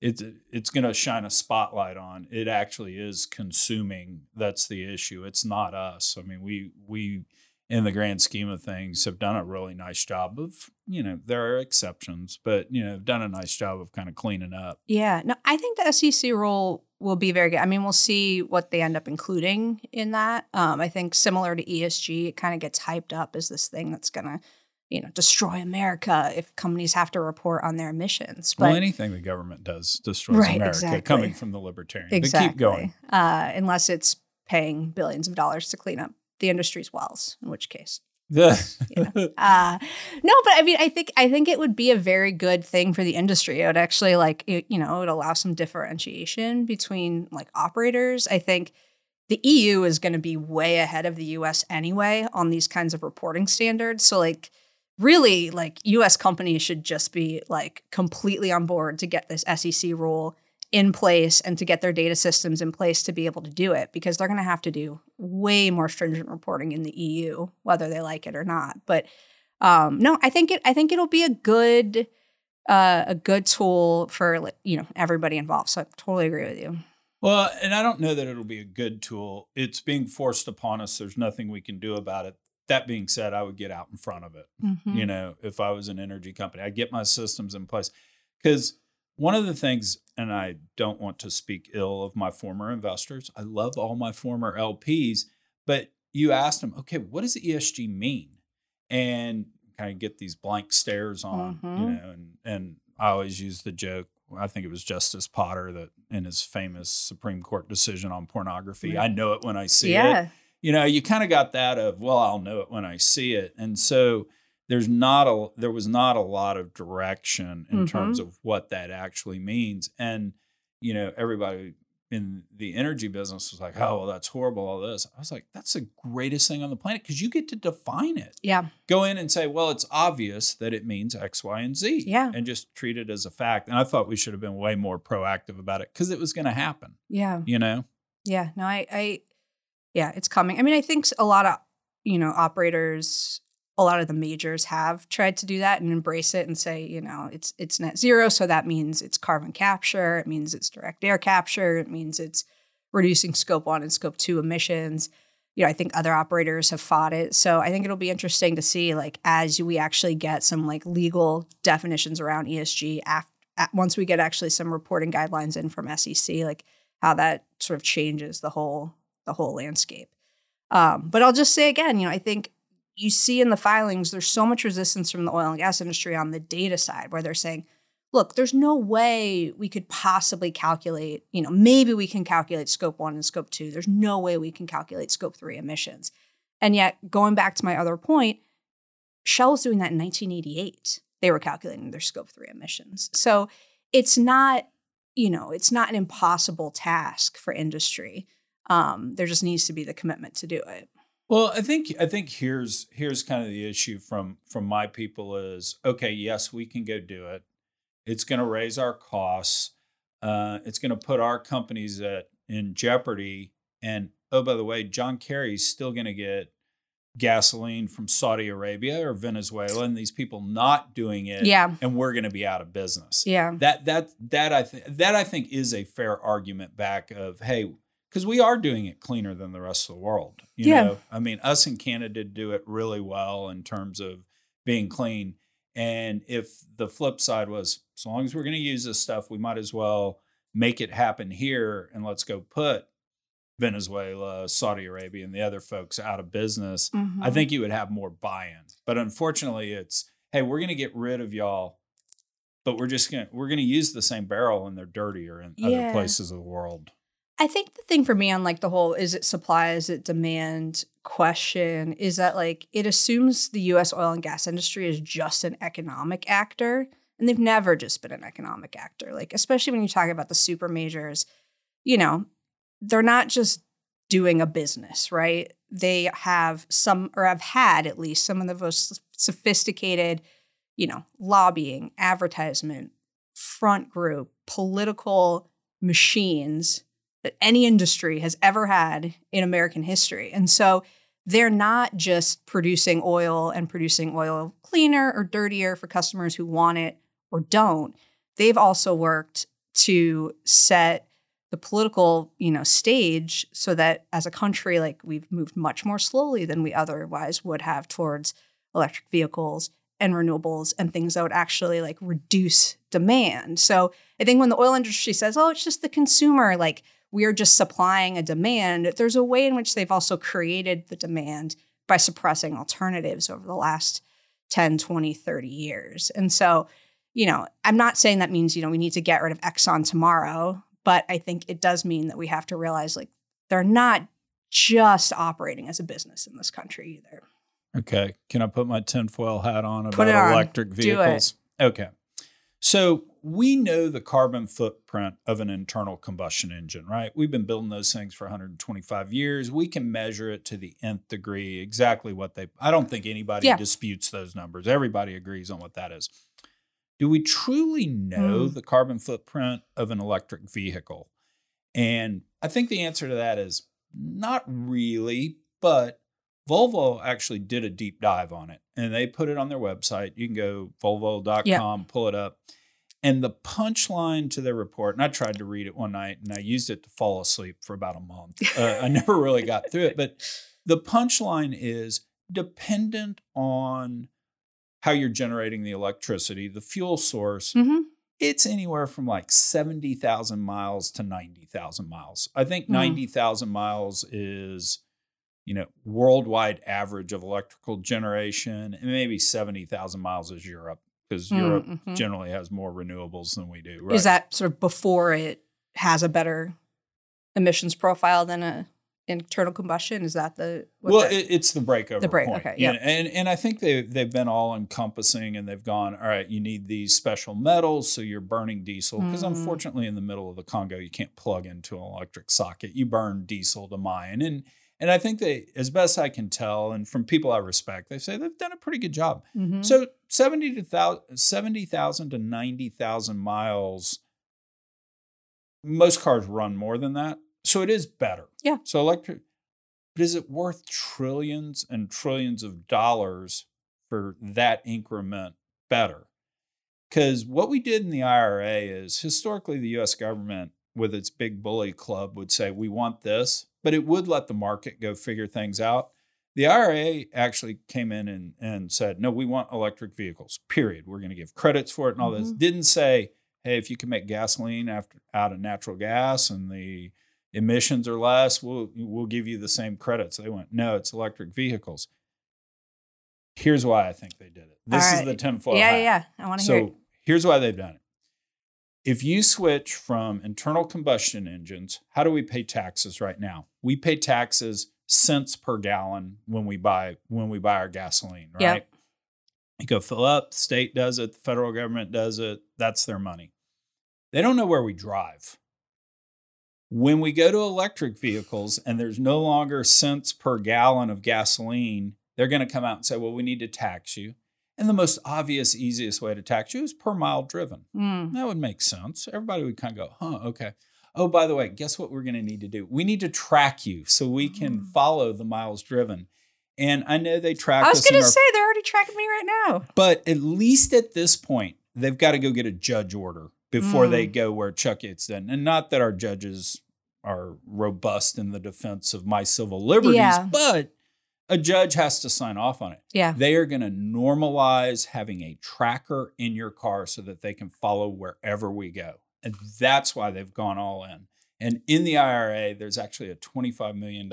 It's it's going to shine a spotlight on. It actually is consuming. That's the issue. It's not us. I mean, we we in the grand scheme of things have done a really nice job of you know there are exceptions, but you know have done a nice job of kind of cleaning up. Yeah. No, I think the SEC role will be very good. I mean, we'll see what they end up including in that. Um, I think similar to ESG, it kind of gets hyped up as this thing that's going to, you know, destroy America if companies have to report on their emissions. But well, anything the government does destroys Right, America. exactly. Coming from the libertarian, exactly. but keep going. Uh, unless it's paying billions of dollars to clean up the industry's wells, in which case. The Uh, no, but I mean, I think I think it would be a very good thing for the industry. It would actually like it, you know, it would allow some differentiation between like operators. I think the EU is going to be way ahead of the US anyway on these kinds of reporting standards. So like really like US companies should just be like completely on board to get this SEC rule in place and to get their data systems in place to be able to do it because they're going to have to do way more stringent reporting in the EU whether they like it or not. But um, no, I think it I think it'll be a good uh, a good tool for you know everybody involved. So I totally agree with you. Well, and I don't know that it'll be a good tool. It's being forced upon us. There's nothing we can do about it. That being said, I would get out in front of it. Mhm. You know, if I was an energy company, I'd get my systems in place. Because one of the things, and I don't want to speak ill of my former investors, I love all my former LPs, but you asked them, okay, what does ESG mean? And kind of get these blank stares on, you Mhm. know, and, and I always use the joke. I think it was Justice Potter that in his famous Supreme Court decision on pornography, Right. I know it when I see it yeah, you know you kind of got that of well i'll know it when i see it. And so there's not a there was not a lot of direction in terms mm-hmm. of what that actually means. And you know everybody in the energy business was like oh well that's horrible all this. I was like that's the greatest thing on the planet because you get to define it. Yeah, go in and say well it's obvious that it means x y and z Yeah. and just treat it as a fact. And i thought we should have been way more proactive about it because it was going to happen yeah, you know? Yeah. No, I, I, yeah, it's coming. I mean, I think a lot of you know operators, a lot of the majors have tried to do that and embrace it and say, you know, it's it's net zero, so that means it's carbon capture, it means it's direct air capture, it means it's reducing scope one and scope two emissions. You know, I think other operators have fought it. So I think it'll be interesting to see, like, as we actually get some like legal definitions around ESG after once we get actually some reporting guidelines in from SEC, like how that sort of changes the whole the whole landscape. Um, but I'll just say again, you know, I think you see in the filings there's so much resistance from the oil and gas industry on the data side where they're saying, look, there's no way we could possibly calculate, you know, maybe we can calculate scope 1 and scope 2. There's no way we can calculate scope 3 emissions. And yet, going back to my other point, Shell was doing that in 1988. They were calculating their scope 3 emissions. So, it's not you know, it's not an impossible task for industry. Um, there just needs to be the commitment to do it. Well, I think I think here's here's kind of the issue from from my people is okay, yes, we can go do it. It's going to raise our costs. Uh, it's going to put our companies at in jeopardy. And oh, by the way, John Kerry's still going to get gasoline from Saudi Arabia or Venezuela and these people not doing it Yeah. and we're going to be out of business. Yeah. That that that I think that I think is a fair argument back of hey because we are doing it cleaner than the rest of the world. You Yeah. know, I mean, us in Canada do it really well in terms of being clean. And if the flip side was, as long as we're going to use this stuff, we might as well make it happen here and let's go put Venezuela, Saudi Arabia, and the other folks out of business. I Mhm. think you would have more buy-in. But unfortunately, it's hey, we're going to get rid of y'all, but we're just going to we're going to use the same barrel and they're dirtier in other places of the world. I think the thing for me on like the whole is it supply, is it demand question is that like it assumes the US oil and gas industry is just an economic actor. And they've never just been an economic actor. Like, especially when you talk about the super majors, you know, they're not just doing a business, right? They have some, or have had at least some of the most sophisticated, you know, lobbying, advertisement, front group, political machines that any industry has ever had in American history. And so they're not just producing oil and producing oil cleaner or dirtier for customers who want it or don't. They've also worked to set the political, you know, stage so that as a country like we've moved much more slowly than we otherwise would have towards electric vehicles and renewables and things that would actually like reduce demand. So I think when the oil industry says, "Oh, it's just the consumer," like we are just supplying a demand, there's a way in which they've also created the demand by suppressing alternatives over the last 10, 20, 30 years. And so, you know, I'm not saying that means, you know, we need to get rid of Exxon tomorrow, but I think it does mean that we have to realize like they're not just operating as a business in this country either. Okay. Can I put my tinfoil hat on about on. electric vehicles? Okay. So we know the carbon footprint of an internal combustion engine, right? We've been building those things for 125 years. We can measure it to the nth degree, exactly what they, I don't think anybody Yeah. disputes those numbers. Everybody agrees on what that is. Do we truly know Mm. the carbon footprint of an electric vehicle? And I think the answer to that is not really, but Volvo actually did a deep dive on it and they put it on their website. You can go volvo.com, pull it up. And the punchline to their report, and I tried to read it one night and I used it to fall asleep for about a month. Uh, I never really got through it, but the punchline is dependent on how you're generating the electricity, the fuel source, Mm-hmm. it's anywhere from like 70,000 miles to 90,000 miles. I think Hmm. 90,000 miles is, you know, worldwide average of electrical generation, and maybe 70,000 miles is Europe because Europe Mhm. generally has more renewables than we do. Right? Is that sort of before it has a better emissions profile than a internal combustion? Is that the well, the- it, it's the breakover The break- point. okay, Yeah, yeah. and and I think they they've been all encompassing, and they've gone. All right, you need these special metals, so you're burning diesel because Mm. unfortunately, in the middle of the Congo, you can't plug into an electric socket. You burn diesel to mine, and and I think they, as best I can tell, and from people I respect, they say they've done a pretty good job. Mhm. So 70 to thou- 70,000 to 90,000 miles, most cars run more than that. So it is better. Yeah. So electric, but is it worth trillions and trillions of dollars for that increment better? Because what we did in the IRA is historically the US government, with its big bully club, would say, we want this, but it would let the market go figure things out. The IRA actually came in and, and said, no, we want electric vehicles, period. We're going to give credits for it and all this. Mhm. Didn't say, hey, if you can make gasoline after, out of natural gas and the emissions are less, we'll, we'll give you the same credits. They went, no, it's electric vehicles. Here's why I think they did it. This All is the tinfoil yeah, hat. yeah, yeah. I want to hear So here's why they've done it. If you switch from internal combustion engines, how do we pay taxes right now? We pay taxes cents per gallon when we buy when we buy our gasoline, right? Yep. You go fill up, the state does it, the federal government does it, that's their money. They don't know where we drive. When we go to electric vehicles and there's no longer cents per gallon of gasoline, they're going to come out and say, well, we need to tax you. And the most obvious, easiest way to tax you is per mile driven. Mm. That would make sense. Everybody would kind of go, huh, okay. Oh, by the way, guess what we're going to need to do? We need to track you so we can Mm. follow the miles driven. And I know they track I was going to say they're already tracking me right now. but at least at this point, they've got to go get a judge order before Mm. they go where Chuck Yates did. And not that our judges are robust in the defense of my civil liberties, Yeah. but a judge has to sign off on it. Yeah. They are going to normalize having a tracker in your car so that they can follow wherever we go. And that's why they've gone all in. And in the IRA, there's actually a $25 million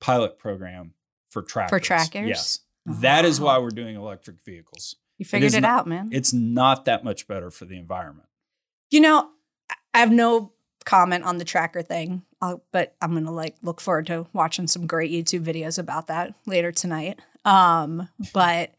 pilot program for trackers. For trackers? Yes. That is why we're doing electric vehicles. You figured is it, not- out, man. It's not that much better for the environment. You know, I have no comment on the tracker thing, uh, but I'm gonna like look forward to watching some great YouTube videos about that later tonight. Um, but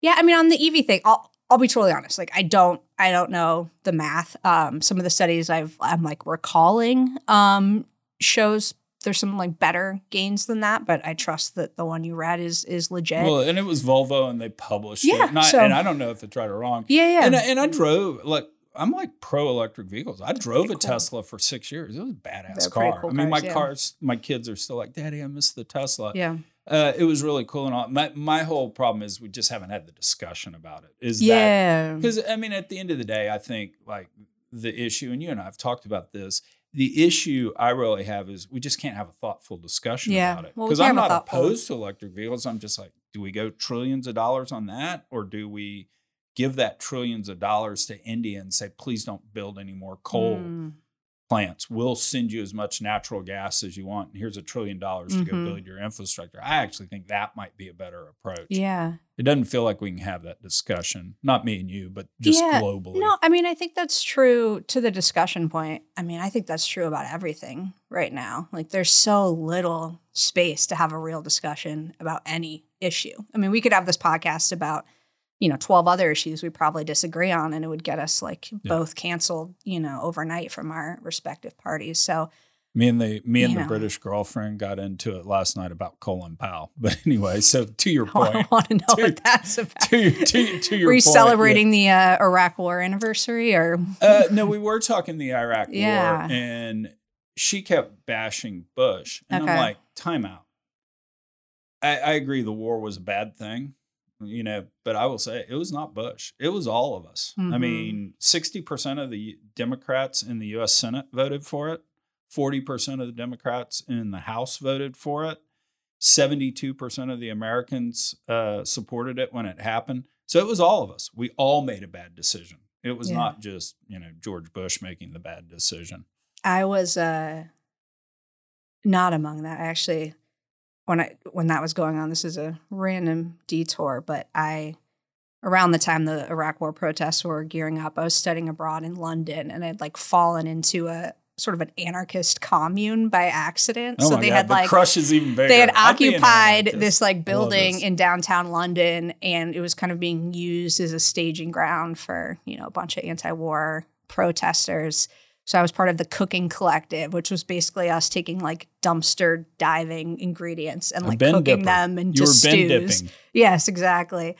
yeah, I mean, on the EV thing, I'll I'll be totally honest. Like, I don't I don't know the math. Um, some of the studies I've I'm like recalling um shows there's some like better gains than that, but I trust that the one you read is is legit. Well, and it was Volvo and they published Yeah, it. And I, so- and I don't know if it's right or wrong. yeah, yeah. And, I, and I drove, like, I'm like pro electric vehicles. I drove a cool. Tesla for six years. It was a badass They're car. cool I mean, my cars, yeah. cars, my kids are still like, Daddy, I miss the Tesla. yeah. Uh, it was really cool and all. My, my whole problem is we just haven't had the discussion about it. Is that Yeah. because I mean, at the end of the day, I think like the issue, and you and I have talked about this. The issue I really have is we just can't have a thoughtful discussion Yeah. about it. Well, we Because I'm not opposed to electric vehicles. I'm just like, do we go trillions of dollars on that, or do we give that trillions of dollars to India and say, please don't build any more coal Mm. plants? We'll send you as much natural gas as you want, and here's a trillion dollars to go Mhm. build your infrastructure. I actually think that might be a better approach. Yeah. It doesn't feel like we can have that discussion. Not me and you, but just Yeah, globally. No, I mean, I think that's true to the discussion point. I mean, I think that's true about everything right now. Like, there's so little space to have a real discussion about any issue. I mean, we could have this podcast about, you know, 12 other issues we probably disagree on, and it would get us like both canceled, you know, overnight from our respective parties. So, Me and the me and You the know. British girlfriend got into it last night about Colin Powell. But anyway, so to your point, I want to know To- what that's about. to, your- to, your- to your Were you point, yeah. celebrating the uh, Iraq War anniversary or? Uh, no, we were talking the Iraq Yeah. War, and she kept bashing Bush, and Okay. I'm like, time out. I, I agree, the war was a bad thing, you know, but I will say it was not Bush; it was all of us. I Mhm. mean, sixty percent of the Democrats in the U.S. Senate voted for it. Forty percent of the Democrats in the House voted for it. Seventy-two percent of the Americans uh, supported it when it happened. So it was all of us. We all made a bad decision. It was Yeah. not just you know George Bush making the bad decision. I was uh not among that. I actually when I when that was going on, this is a random detour, but I around the time the Iraq war protests were gearing up, I was studying abroad in London and I'd like fallen into a sort of an anarchist commune by accident. Oh so my they God, had the like crush is even bigger. they had I'd occupied this like building this. in downtown London and it was kind of being used as a staging ground for, you know, a bunch of anti-war protesters. So I was part of the cooking collective, which was basically us taking like dumpster diving ingredients and like cooking dipper. them into You were bin stews. dipping. Yes, exactly.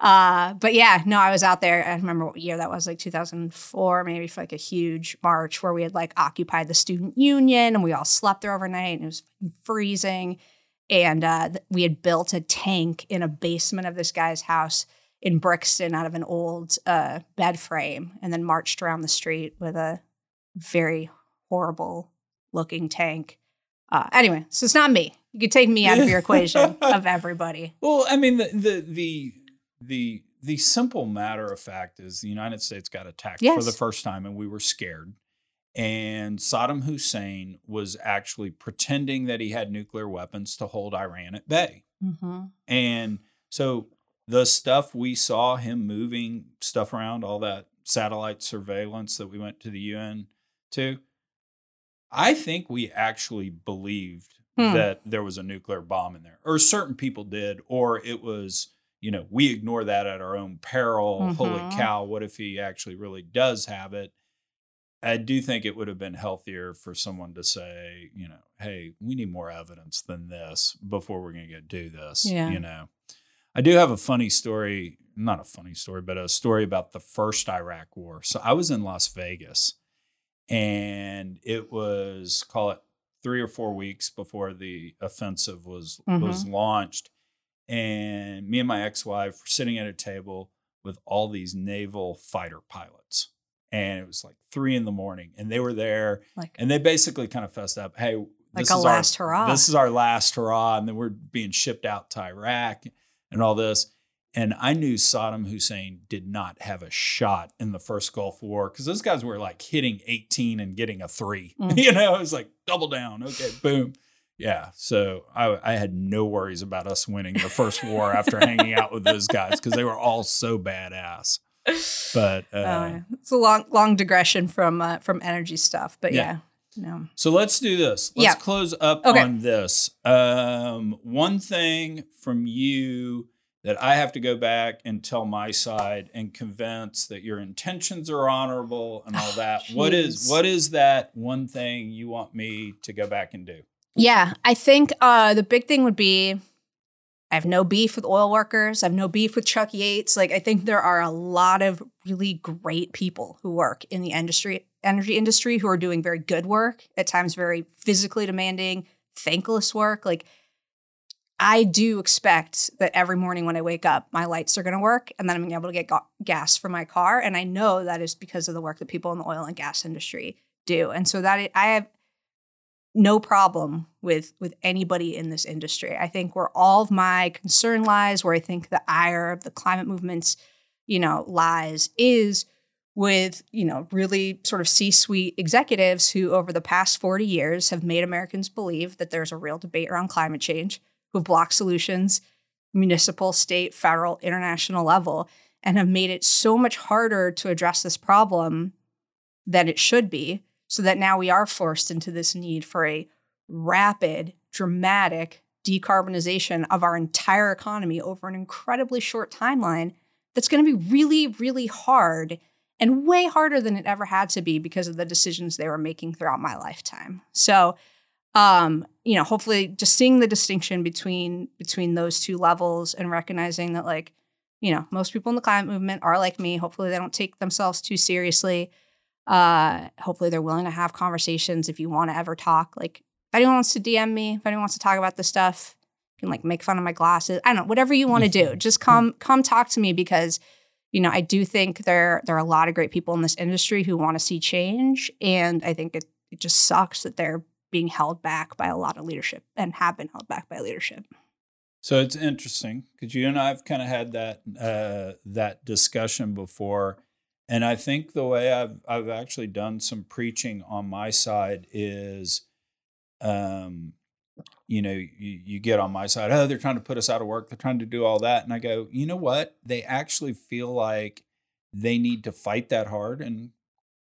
Uh, but yeah, no, I was out there. I remember what year that was, like 2004, maybe for like a huge march where we had like occupied the student union and we all slept there overnight and it was freezing. And uh, we had built a tank in a basement of this guy's house in Brixton out of an old uh, bed frame and then marched around the street with a very horrible looking tank. Uh, anyway, so it's not me. You could take me out of your equation of everybody. Well, I mean the the the the the simple matter of fact is the United States got attacked for the first time and we were scared. And Saddam Hussein was actually pretending that he had nuclear weapons to hold Iran at bay. Mm-hmm. And so the stuff we saw him moving stuff around, all that satellite surveillance that we went to the UN to, I think we actually believed Hmm. that there was a nuclear bomb in there, or certain people did, or it was, you know, we ignore that at our own peril. Holy Mhm. cow, what if he actually really does have it? I do think it would have been healthier for someone to say, you know, hey, we need more evidence than this before we're going to do this. Yeah. You know, I do have a funny story, not a funny story, but a story about the first Iraq war. So I was in Las Vegas and it was, call it three or four weeks before the offensive was was mm-hmm. launched and me and my ex-wife were sitting at a table with all these naval fighter pilots and it was like three in the morning and they were there Like and they basically kind of fessed up hey Like this a is last our, hurrah. this is our last hurrah and then we're being shipped out to iraq and all this and i knew saddam hussein did not have a shot in the first gulf war because those guys were like hitting 18 and getting a three Mm. you know it was like double down okay boom yeah, so I, I had no worries about us winning the first war after hanging out with those guys because they were all so badass. But uh, yeah. it's a long, long digression from uh, from energy stuff, but Yeah. yeah, no. so let's do this. Let's Yeah. close up Okay. on this. Um, one thing from you that I have to go back and tell my side and convince that your intentions are honorable and all Oh, that. what is what is that one thing you want me to go back and do? Yeah, I think uh, the big thing would be I have no beef with oil workers. I have no beef with Chuck Yates. Like I think there are a lot of really great people who work in the industry, energy industry, who are doing very good work. At times, very physically demanding, thankless work. Like I do expect that every morning when I wake up, my lights are going to work, and then I'm able to get ga- gas for my car. And I know that is because of the work that people in the oil and gas industry do. And so that I have no problem with with anybody in this industry. I think where all of my concern lies, where I think the ire of the climate movements, you know, lies is with, you know, really sort of C-suite executives who over the past 40 years have made Americans believe that there's a real debate around climate change, have blocked solutions, municipal, state, federal, international level, and have made it so much harder to address this problem than it should be so that now we are forced into this need for a rapid, dramatic decarbonization of our entire economy over an incredibly short timeline that's going to be really, really hard and way harder than it ever had to be because of the decisions they were making throughout my lifetime. So, um, you know, hopefully just seeing the distinction between between those two levels and recognizing that like, you know, most people in the climate movement are like me. Hopefully they don't take themselves too seriously. Uh hopefully they're willing to have conversations if you want to ever talk. Like if anyone wants to dm me if anyone wants to talk about this stuff you can like make fun of my glasses. I don't know whatever you want to do just come come talk to me because you know i do think there there are a lot of great people in this industry who want to see change and i think it, it just sucks that they're being held back by a lot of leadership and have been held back by leadership So it's interesting because you and I have kind of had that uh, that discussion before, and I think the way I've I've actually done some preaching on my side is, um, you know, you, you get on my side. Oh, they're trying to put us out of work. They're trying to do all that, and I go, you know what? They actually feel like they need to fight that hard and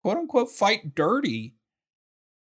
quote unquote fight dirty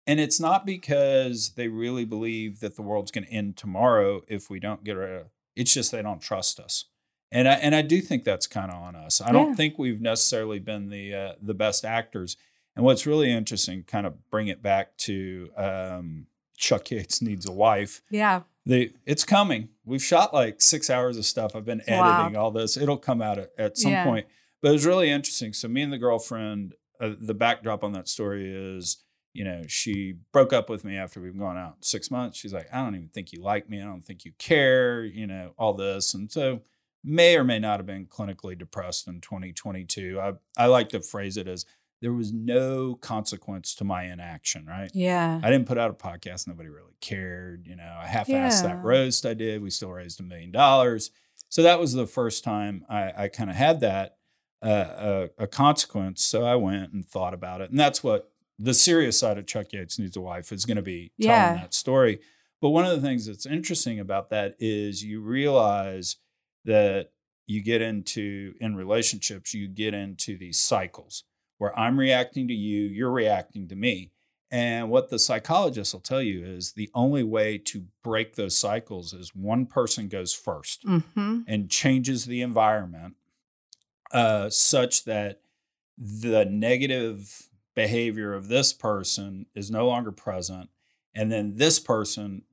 and it's not because they really believe that the world's going to end tomorrow if we don't get rid of it's just they don't trust us. And I and I do think that's kind of on us. I don't think we've necessarily been the uh, the best actors. And what's really interesting, kind of bring it back to um, Chuck Yates needs a wife. yeah They it's coming. We've shot like six hours of stuff. I've been Wow. editing all this. It'll come out at, at some Yeah. point. But it was really interesting. So me and the girlfriend, uh, the backdrop on that story is, you know, she broke up with me after we've gone out six months. She's like, I don't even think you like me. I don't think you care. You know, all this, and so may or may not have been clinically depressed in 2022. I I like to phrase it as there was no consequence to my inaction. Right. yeah I didn't put out a podcast. Nobody really cared. You know, I half-assed Yeah. that roast I did. We still raised a million dollars. So that was the first time I, I kind of had that uh, a, a consequence. So I went and thought about it, and that's what the serious side of Chuck Yates needs a wife is going to be telling Yeah. that story. But one of the things that's interesting about that is you realize that you get into in relationships, you get into these cycles where I'm reacting to you, you're reacting to me. And what the psychologists will tell you is the only way to break those cycles is one person goes first mm-hmm. and changes the environment uh, such that the negative behavior of this person is no longer present. And then this person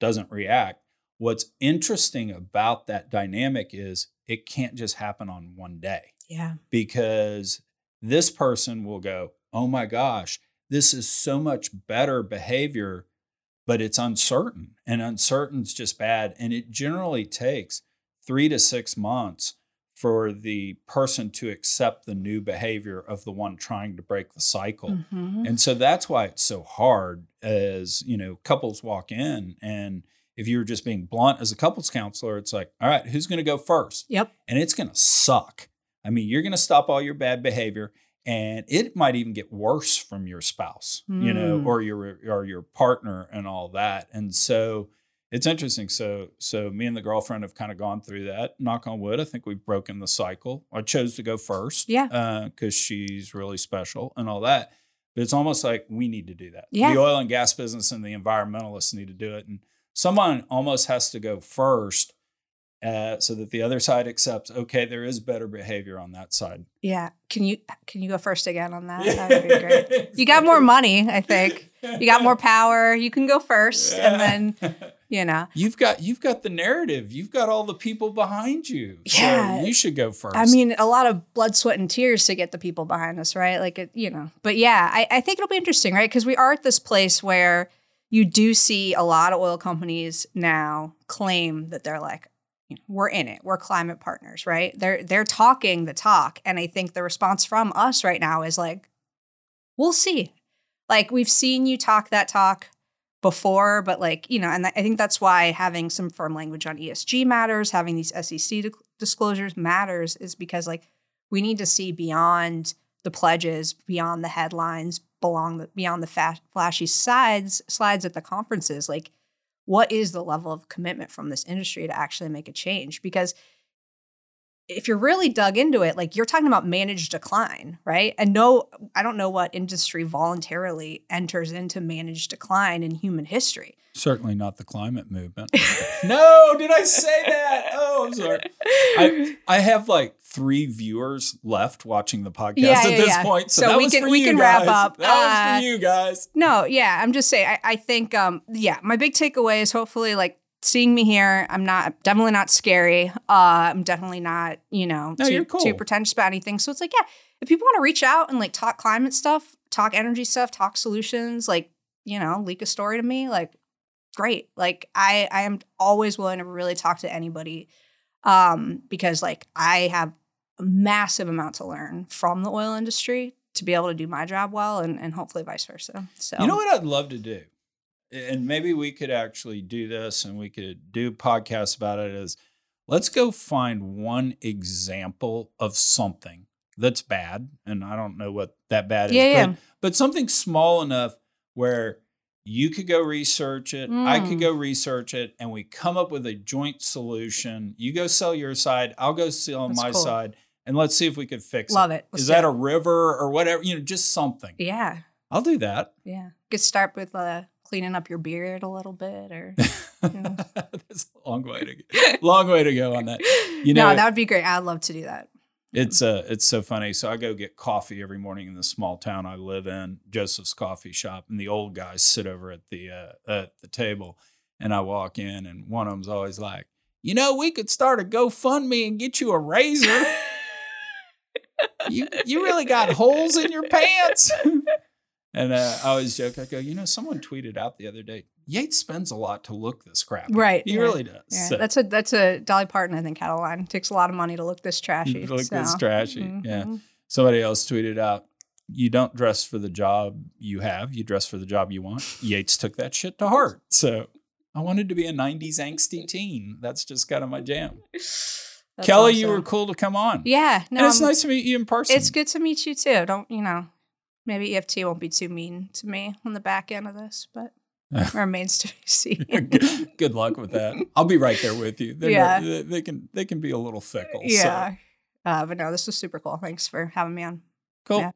doesn't react. What's interesting about that dynamic is it can't just happen on one day yeah because this person will go, Oh my gosh, this is so much better behavior, but it's uncertain and uncertain's just bad. And it generally takes three to six months for the person to accept the new behavior of the one trying to break the cycle. Mhm. And so that's why it's so hard as, you know, couples walk in and if you were just being blunt as a couples counselor, it's like, all right, who's going to go first? Yep. And it's going to suck. I mean, you're going to stop all your bad behavior and it might even get worse from your spouse, you know, Mm. or your or your partner and all that. And so it's interesting. So so me and the girlfriend have kind of gone through that. Knock on wood, I think we've broken the cycle. I chose to go first, Yeah. because she's really special and all that. But it's almost like we need to do that. Yeah. The oil and gas business and the environmentalists need to do it, and someone almost has to go first, uh, so that the other side accepts. Okay, there is better behavior on that side. Yeah. Can you can you go first again on that? That would be great. You got more money, I think. You got more power. You can go first, and then you know. You've got you've got the narrative. You've got all the people behind you. So Yeah. you should go first. I mean, a lot of blood, sweat, and tears to get the people behind us, right? Like, it, you know. But yeah, I, I think it'll be interesting, right? Because we are at this place where you do see a lot of oil companies now claim that they're like, you know, we're in it, we're climate partners, right? They're they're talking the talk, and I think the response from us right now is like, we'll see. Like we've seen you talk that talk before, but like, you know, and I think that's why having some firm language on ESG matters, having these SEC di- disclosures matters, is because like we need to see beyond the pledges, beyond the headlines, belong the, beyond the fa- flashy sides slides at the conferences. Like, what is the level of commitment from this industry to actually make a change? Because if you're really dug into it, like you're talking about managed decline, right? And no, I don't know what industry voluntarily enters into managed decline in human history. certainly not the climate movement. no, did I say that? Oh, I'm sorry. I I have like three viewers left watching the podcast Yeah, at yeah, this yeah. point, so, So we was can- we can wrap up. That was Uh, for you guys. No, yeah, I'm just saying. I, I think, um, yeah, my big takeaway is hopefully like seeing me here. I'm not definitely not scary. Uh, I'm definitely not, you know, No, too, cool. too pretentious about anything. So it's like, yeah, if people want to reach out and like talk climate stuff, talk energy stuff, talk solutions, like you know, leak a story to me, like great. Like I, I am always willing to really talk to anybody, um, because like I have a massive amount to learn from the oil industry to be able to do my job well, and and hopefully vice versa. So You know what I'd love to do? And maybe we could actually do this and we could do podcasts about it is let's go find one example of something that's bad. And I don't know what that bad Yeah, is, yeah. But, but something small enough where you could go research it, I could Mm. go research it, and we come up with a joint solution. You go sell your side, I'll go sell That's my cool. side, and let's see if we could fix Love it. it. Is that it. a river or whatever? You know, just something. Yeah, I'll do that. yeah. Could start with uh, cleaning up your beard a little bit, or Yeah. That's a long way to go. long way to go on that. You know, no, that would be great. I'd love to do that. it's uh it's so funny. So I go get coffee every morning in the small town I live in, Joseph's coffee shop, and the old guys sit over at the uh, at the table, and I walk in, and one of them's always like, "You know, we could start a GoFundMe and get you a razor. you you really got holes in your pants." And uh, I always joke, I go, you know, someone tweeted out the other day, Yates spends a lot to look this crap. Right, He yeah. really does. Yeah, So- that's a that's a Dolly Parton, I think, a line. takes a lot of money to look this trashy. Look this trashy. Yeah. Mhm. Somebody else tweeted out, you don't dress for the job you have, you dress for the job you want. Yates took that shit to heart. So I wanted to be a 90s angsty teen. That's just kind of my jam. That's Kelly, you were cool to come on. Yeah, no, and it's I'm- nice to meet you in person. It's good to meet you too. Don't you know? Maybe EFT won't be too mean to me on the back end of this, but remains to be seen. good, good luck with that. I'll be right there with you. They're Yeah. they, they can they can be a little fickle. so. yeah. Uh, but no, this was super cool. Thanks for having me on. Cool. Yeah.